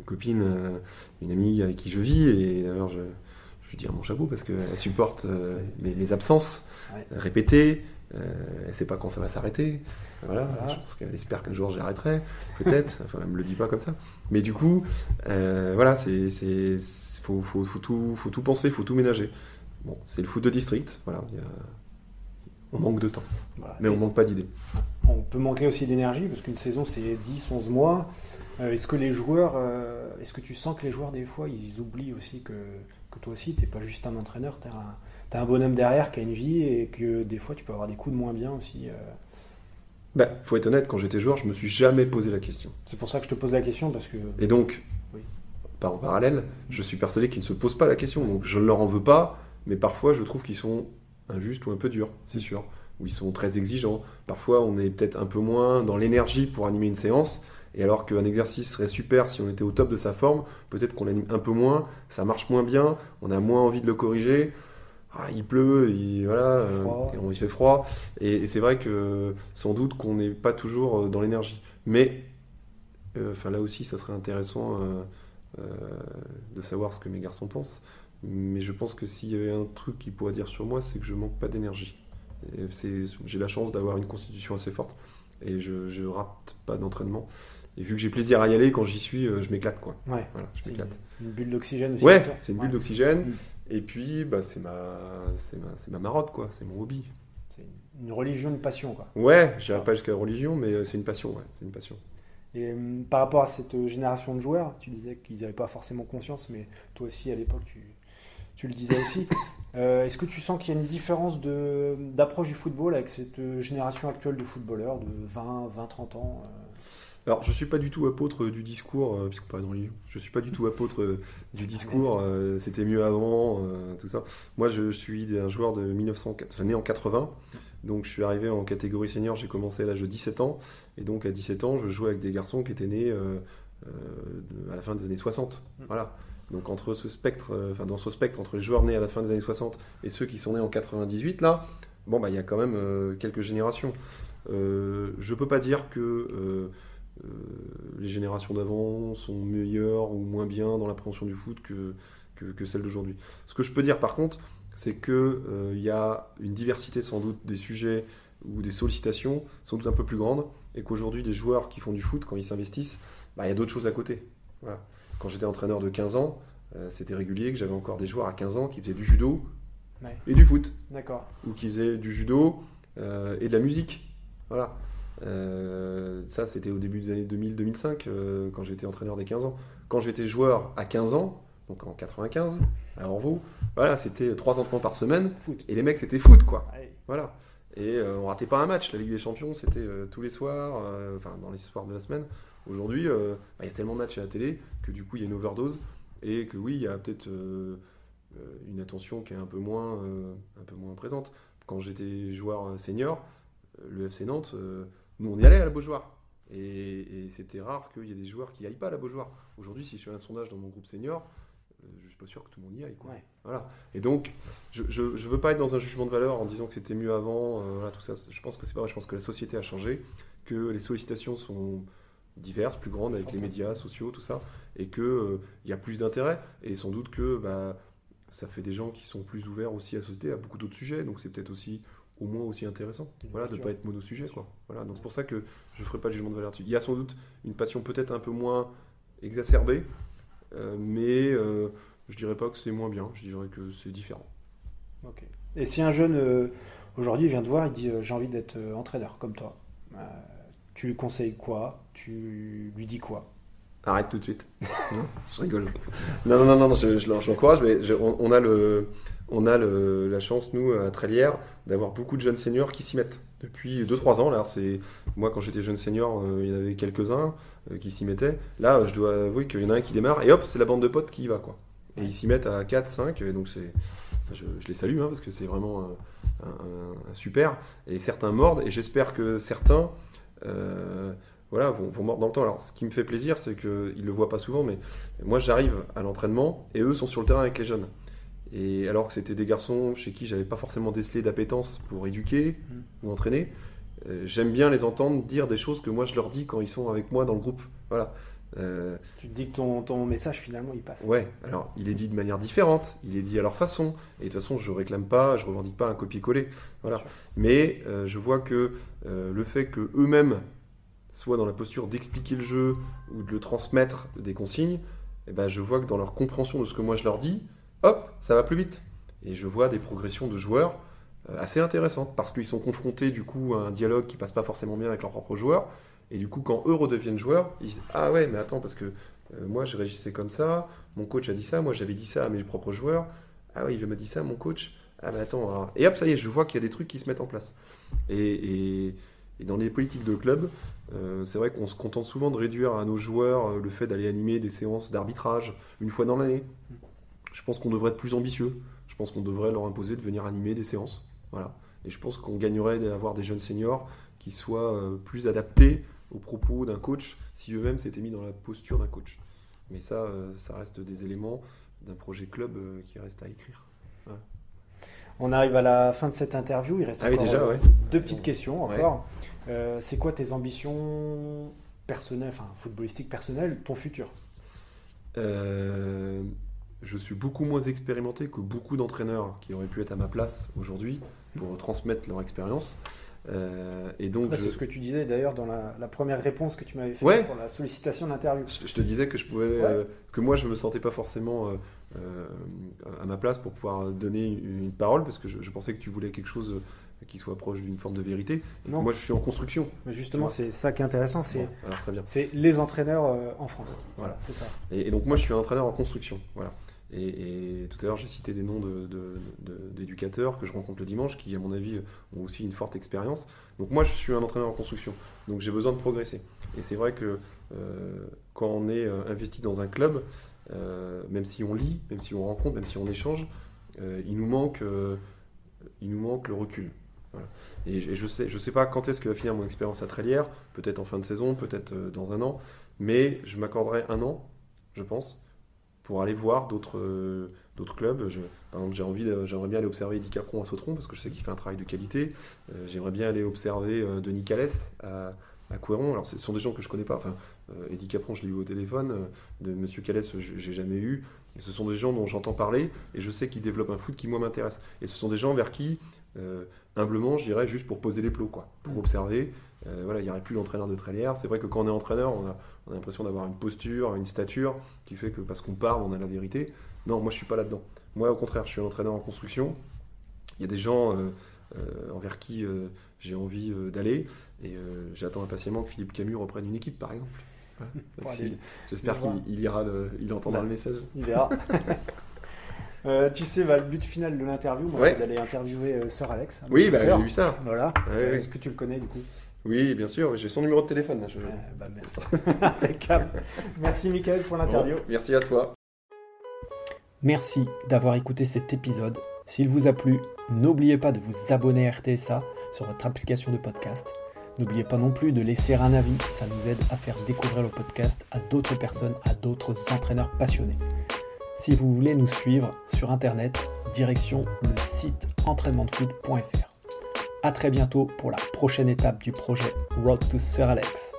copine, euh, une amie avec qui je vis, et d'ailleurs je, je lui dis mon chapeau parce qu'elle supporte euh, mes, absences répétées, euh, elle ne sait pas quand ça va s'arrêter. Voilà, je pense qu'elle espère qu'un jour j'arrêterai, peut-être. enfin, elle me le dit pas comme ça. Mais du coup, voilà, c'est, c'est, faut, faut, faut, tout, faut tout penser, faut tout ménager. Bon, c'est le foot de district. Voilà, on manque de temps, mais on manque pas d'idées. On peut manquer aussi d'énergie parce qu'une saison c'est 10, 11 mois. Euh, est-ce que les joueurs, euh, est-ce que tu sens que les joueurs, des fois, ils oublient aussi que, que toi aussi, tu n'es pas juste un entraîneur, tu as, un bonhomme derrière qui a une vie et que des fois, tu peux avoir des coups de moins bien aussi euh. bah, faut être honnête, quand j'étais joueur, je me suis jamais posé la question. C'est pour ça que je te pose la question parce que. Et donc, pas en parallèle, je suis persuadé qu'ils ne se posent pas la question. Donc je ne leur en veux pas, mais parfois je trouve qu'ils sont injustes ou un peu durs, c'est sûr. Ou ils sont très exigeants. Parfois on est peut-être un peu moins dans l'énergie pour animer une séance. Et alors qu'un exercice serait super si on était au top de sa forme, peut-être qu'on l'anime un peu moins, ça marche moins bien, on a moins envie de le corriger. Ah, il pleut, il, voilà, il, fait froid. Et, c'est vrai que sans doute qu'on n'est pas toujours euh, dans l'énergie. Mais euh, là aussi, ça serait intéressant euh, de savoir ce que mes garçons pensent. Mais je pense que s'il y avait un truc qu'ils pourraient dire sur moi, c'est que je manque pas d'énergie. J'ai la chance d'avoir une constitution assez forte et je, ne rate pas d'entraînement. Et vu que j'ai plaisir à y aller, quand j'y suis, euh, je m'écate quoi. Ouais. Voilà, je m'éclate. Une, bulle d'oxygène aussi. Ouais, c'est une bulle d'oxygène. Et puis, bah, c'est ma, c'est ma, c'est ma marotte quoi. C'est mon hobby. C'est une religion, une passion quoi. Ouais, je dirais pas jusqu'à religion, mais euh, c'est une passion. Ouais, c'est une passion. Et euh, par rapport à cette génération de joueurs, tu disais qu'ils n'avaient pas forcément conscience, mais toi aussi à l'époque, tu, tu le disais aussi. Est-ce que tu sens qu'il y a une différence d'approche du football avec cette génération actuelle de footballeurs de 20, 20, 30 ans alors, je suis pas du tout apôtre du discours, euh, puisqu'on parle de religion. Je suis pas du tout apôtre euh, du discours. Euh, c'était mieux avant, tout ça. Moi, je suis un joueur de 1900, enfin, né en 80. Donc, je suis arrivé en catégorie senior. J'ai commencé à l'âge de 17 ans. Et donc, à 17 ans, je jouais avec des garçons qui étaient nés à la fin des années 60. Mm. Voilà. Donc, entre ce spectre, enfin, dans ce spectre entre les joueurs nés à la fin des années 60 et ceux qui sont nés en 98, là, bon, bah, il y a quand même quelques générations. je peux pas dire que euh, les générations d'avant sont meilleures ou moins bien dans l'appréhension du foot que, que, celles d'aujourd'hui. Ce que je peux dire par contre, c'est qu'il euh, il y a une diversité sans doute des sujets ou des sollicitations sans doute un peu plus grande et qu'aujourd'hui des joueurs qui font du foot quand ils s'investissent, bah, il y a d'autres choses à côté. Voilà. Quand j'étais entraîneur de 15 ans, euh, c'était régulier que j'avais encore des joueurs à 15 ans qui faisaient du judo et du foot. D'accord. Ou qui faisaient du judo et de la musique. Voilà. Euh, ça, c'était au début des années 2000-2005, euh, quand j'étais entraîneur des 15 ans. Quand j'étais joueur à 15 ans, donc en 95, à Orvaux, voilà, c'était 3 entraînements par semaine. Et les mecs, c'était foot, quoi. Voilà. Et euh, on ratait pas un match. La Ligue des Champions, c'était tous les soirs, enfin dans les soirs de la semaine. Aujourd'hui, bah, il y a tellement de matchs à la télé que du coup, il y a une overdose. Et que oui, il y a peut-être une attention qui est un peu moins, un peu moins présente. Quand j'étais joueur senior, le FC Nantes nous, on y allait à la Beaujoire. Et, c'était rare qu'il y ait des joueurs qui aillent pas à la Beaujoire. Aujourd'hui, si je fais un sondage dans mon groupe senior, je euh, je suis pas sûr que tout le monde y aille. Quoi. Voilà. Et donc, je, ne veux pas être dans un jugement de valeur en disant que c'était mieux avant. Euh, voilà, tout ça. Je pense que c'est pas vrai. Je pense que la société a changé, que les sollicitations sont diverses, plus grandes avec les médias sociaux, tout ça, et que euh, il y a plus d'intérêt. Et sans doute que bah, ça fait des gens qui sont plus ouverts aussi à la société, à beaucoup d'autres sujets. Donc c'est peut-être aussi au moins aussi intéressant. Voilà, de ne pas être monosujet. Quoi. Voilà, donc c'est pour ça que je ne ferai pas de jugement de valeur dessus. Il y a sans doute une passion peut-être un peu moins exacerbée, euh, mais euh, je dirais pas que c'est moins bien, je dirais que c'est différent. Ok. Et si un jeune euh, aujourd'hui vient te voir, il dit j'ai envie d'être entraîneur comme toi, tu lui conseilles quoi? Tu lui dis quoi? Arrête tout de suite. non, je rigole. Non, non, non, non je, je l'encourage, mais on, a le, on a la chance, nous, à Trélière, d'avoir beaucoup de jeunes seniors qui s'y mettent Depuis 2-3 ans, là, c'est moi quand j'étais jeune senior, euh, il y en avait quelques-uns euh, qui s'y mettaient. Là, je dois avouer qu'il y en a un qui démarre et hop, c'est la bande de potes qui y va quoi. Et ils s'y mettent à 4, 5, et donc c'est, je, les salue hein, parce que c'est vraiment un, super. Et certains mordent et j'espère que certains euh, voilà, vont, vont mordre dans le temps. Alors, ce qui me fait plaisir, c'est qu'ils le voient pas souvent, mais moi, j'arrive à l'entraînement et eux sont sur le terrain avec les jeunes. Et alors que c'était des garçons chez qui j'avais pas forcément décelé d'appétence pour éduquer ou entraîner, euh, j'aime bien les entendre dire des choses que moi je leur dis quand ils sont avec moi dans le groupe. Voilà. Euh, Tu te dis que ton, ton message finalement il passe. Ouais, alors il est dit de manière différente, il est dit à leur façon, et de toute façon je réclame pas, je revendique pas un copier-coller, voilà. Mais euh, je vois que le fait que eux-mêmes soient dans la posture d'expliquer le jeu ou de le transmettre des consignes, eh ben, je vois que dans leur compréhension de ce que moi je leur dis, hop, ça va plus vite. Et je vois des progressions de joueurs euh, assez intéressantes parce qu'ils sont confrontés du coup à un dialogue qui passe pas forcément bien avec leurs propres joueurs. Et du coup, quand eux redeviennent joueurs, ils disent Ah ouais, mais attends, parce que euh, moi je réagissais comme ça, mon coach a dit ça, moi j'avais dit ça à mes propres joueurs. Ah ouais, il m'a dit ça, mon coach. Ah mais attends, et hop, ça y est, je vois qu'il y a des trucs qui se mettent en place. Et, dans les politiques de club, euh, c'est vrai qu'on se contente souvent de réduire à nos joueurs le fait d'aller animer des séances d'arbitrage une fois dans l'année. Je pense qu'on devrait être plus ambitieux. Je pense qu'on devrait leur imposer de venir animer des séances. Voilà. Et je pense qu'on gagnerait d'avoir des jeunes seniors qui soient euh, plus adaptés aux propos d'un coach si eux-mêmes s'étaient mis dans la posture d'un coach. Mais ça, euh, ça reste des éléments d'un projet club euh, qui reste à écrire. On arrive à la fin de cette interview, il reste Ah oui, encore déjà, ouais. deux petites questions Ouais. encore. Euh, c'est quoi tes ambitions personnelles, enfin footballistiques personnelles, ton futur? Euh, je suis beaucoup moins expérimenté que beaucoup d'entraîneurs qui auraient pu être à ma place aujourd'hui pour transmettre leur expérience. Euh, et donc, je, C'est ce que tu disais d'ailleurs dans la, la première réponse que tu m'avais fait Ouais. pour la sollicitation d'interview. je- je te disais que je pouvais, euh, que moi, je me sentais pas forcément euh, à ma place pour pouvoir donner une, une parole parce que je, je pensais que tu voulais quelque chose qui soit proche d'une forme de vérité. Non. moi, je suis en construction. Mais justement, c'est ça qui est intéressant, c'est Bon, les entraîneurs en France. Voilà. c'est ça. Et, et donc moi je suis un entraîneur en construction. Voilà. Et, et tout à l'heure j'ai cité des noms de- de- de- d'éducateurs que je rencontre le dimanche qui à mon avis ont aussi une forte expérience. Donc moi je suis un entraîneur en construction. Donc j'ai besoin de progresser. Et c'est vrai que euh, quand on est euh, investi dans un club, euh, même si on lit, même si on rencontre, même si on échange, euh, il, nous manque, il nous manque le recul. Voilà. Et, je- et je sais, je sais pas quand est-ce que va finir mon expérience à Trélière, peut-être en fin de saison, peut-être dans un an, mais je m'accorderai un an, je pense, pour aller voir d'autres euh, d'autres clubs. Je- par exemple, j'ai envie, j'aimerais bien aller observer Eddie Capron à Sautron parce que je sais qu'il fait un travail de qualité. Euh, j'aimerais bien aller observer euh, Denis Calès à, à Couéron. Alors, ce sont des gens que je connais pas. Enfin, Eddie Capron, je l'ai eu au téléphone. de Monsieur Calès, je- j'ai jamais eu. Et ce sont des gens dont j'entends parler et je sais qu'ils développent un foot qui moi m'intéresse. Et ce sont des gens vers qui, humblement, j'irais juste pour poser les plots, quoi, pour Mm. observer. Voilà, il n'y aurait plus l'entraîneur de Trélière. C'est vrai que quand on est entraîneur, on a, on a l'impression d'avoir une posture, une stature qui fait que parce qu'on parle, on a la vérité. Non, moi je suis pas là-dedans. Moi au contraire, je suis un entraîneur en construction. Il y a des gens euh, euh, envers qui euh, j'ai envie euh, d'aller et euh, j'attends impatiemment que Philippe Camus reprenne une équipe par exemple. Si- J'espère qu'il il ira le- il entendra Bah. le message. Il verra. Euh, tu sais, bah, le but final de l'interview, Ouais. c'est d'aller interviewer euh, Sir Alex. un Oui, bah, j'ai eu ça. Voilà. Ouais, Euh, ouais. Est-ce que tu le connais du coup? Oui, bien sûr, j'ai son numéro de téléphone. Là, je- Euh, bah, Merci. Impeccable. Merci, Michael, pour l'interview. Bon, merci à toi. Merci d'avoir écouté cet épisode. S'il vous a plu, n'oubliez pas de vous abonner à RTSA sur votre application de podcast. N'oubliez pas non plus de laisser un avis, ça nous aide à faire découvrir le podcast à d'autres personnes, à d'autres entraîneurs passionnés. Si vous voulez nous suivre sur internet, direction le site entraînementfoot.fr à très bientôt pour la prochaine étape du projet Road to Sir Alex.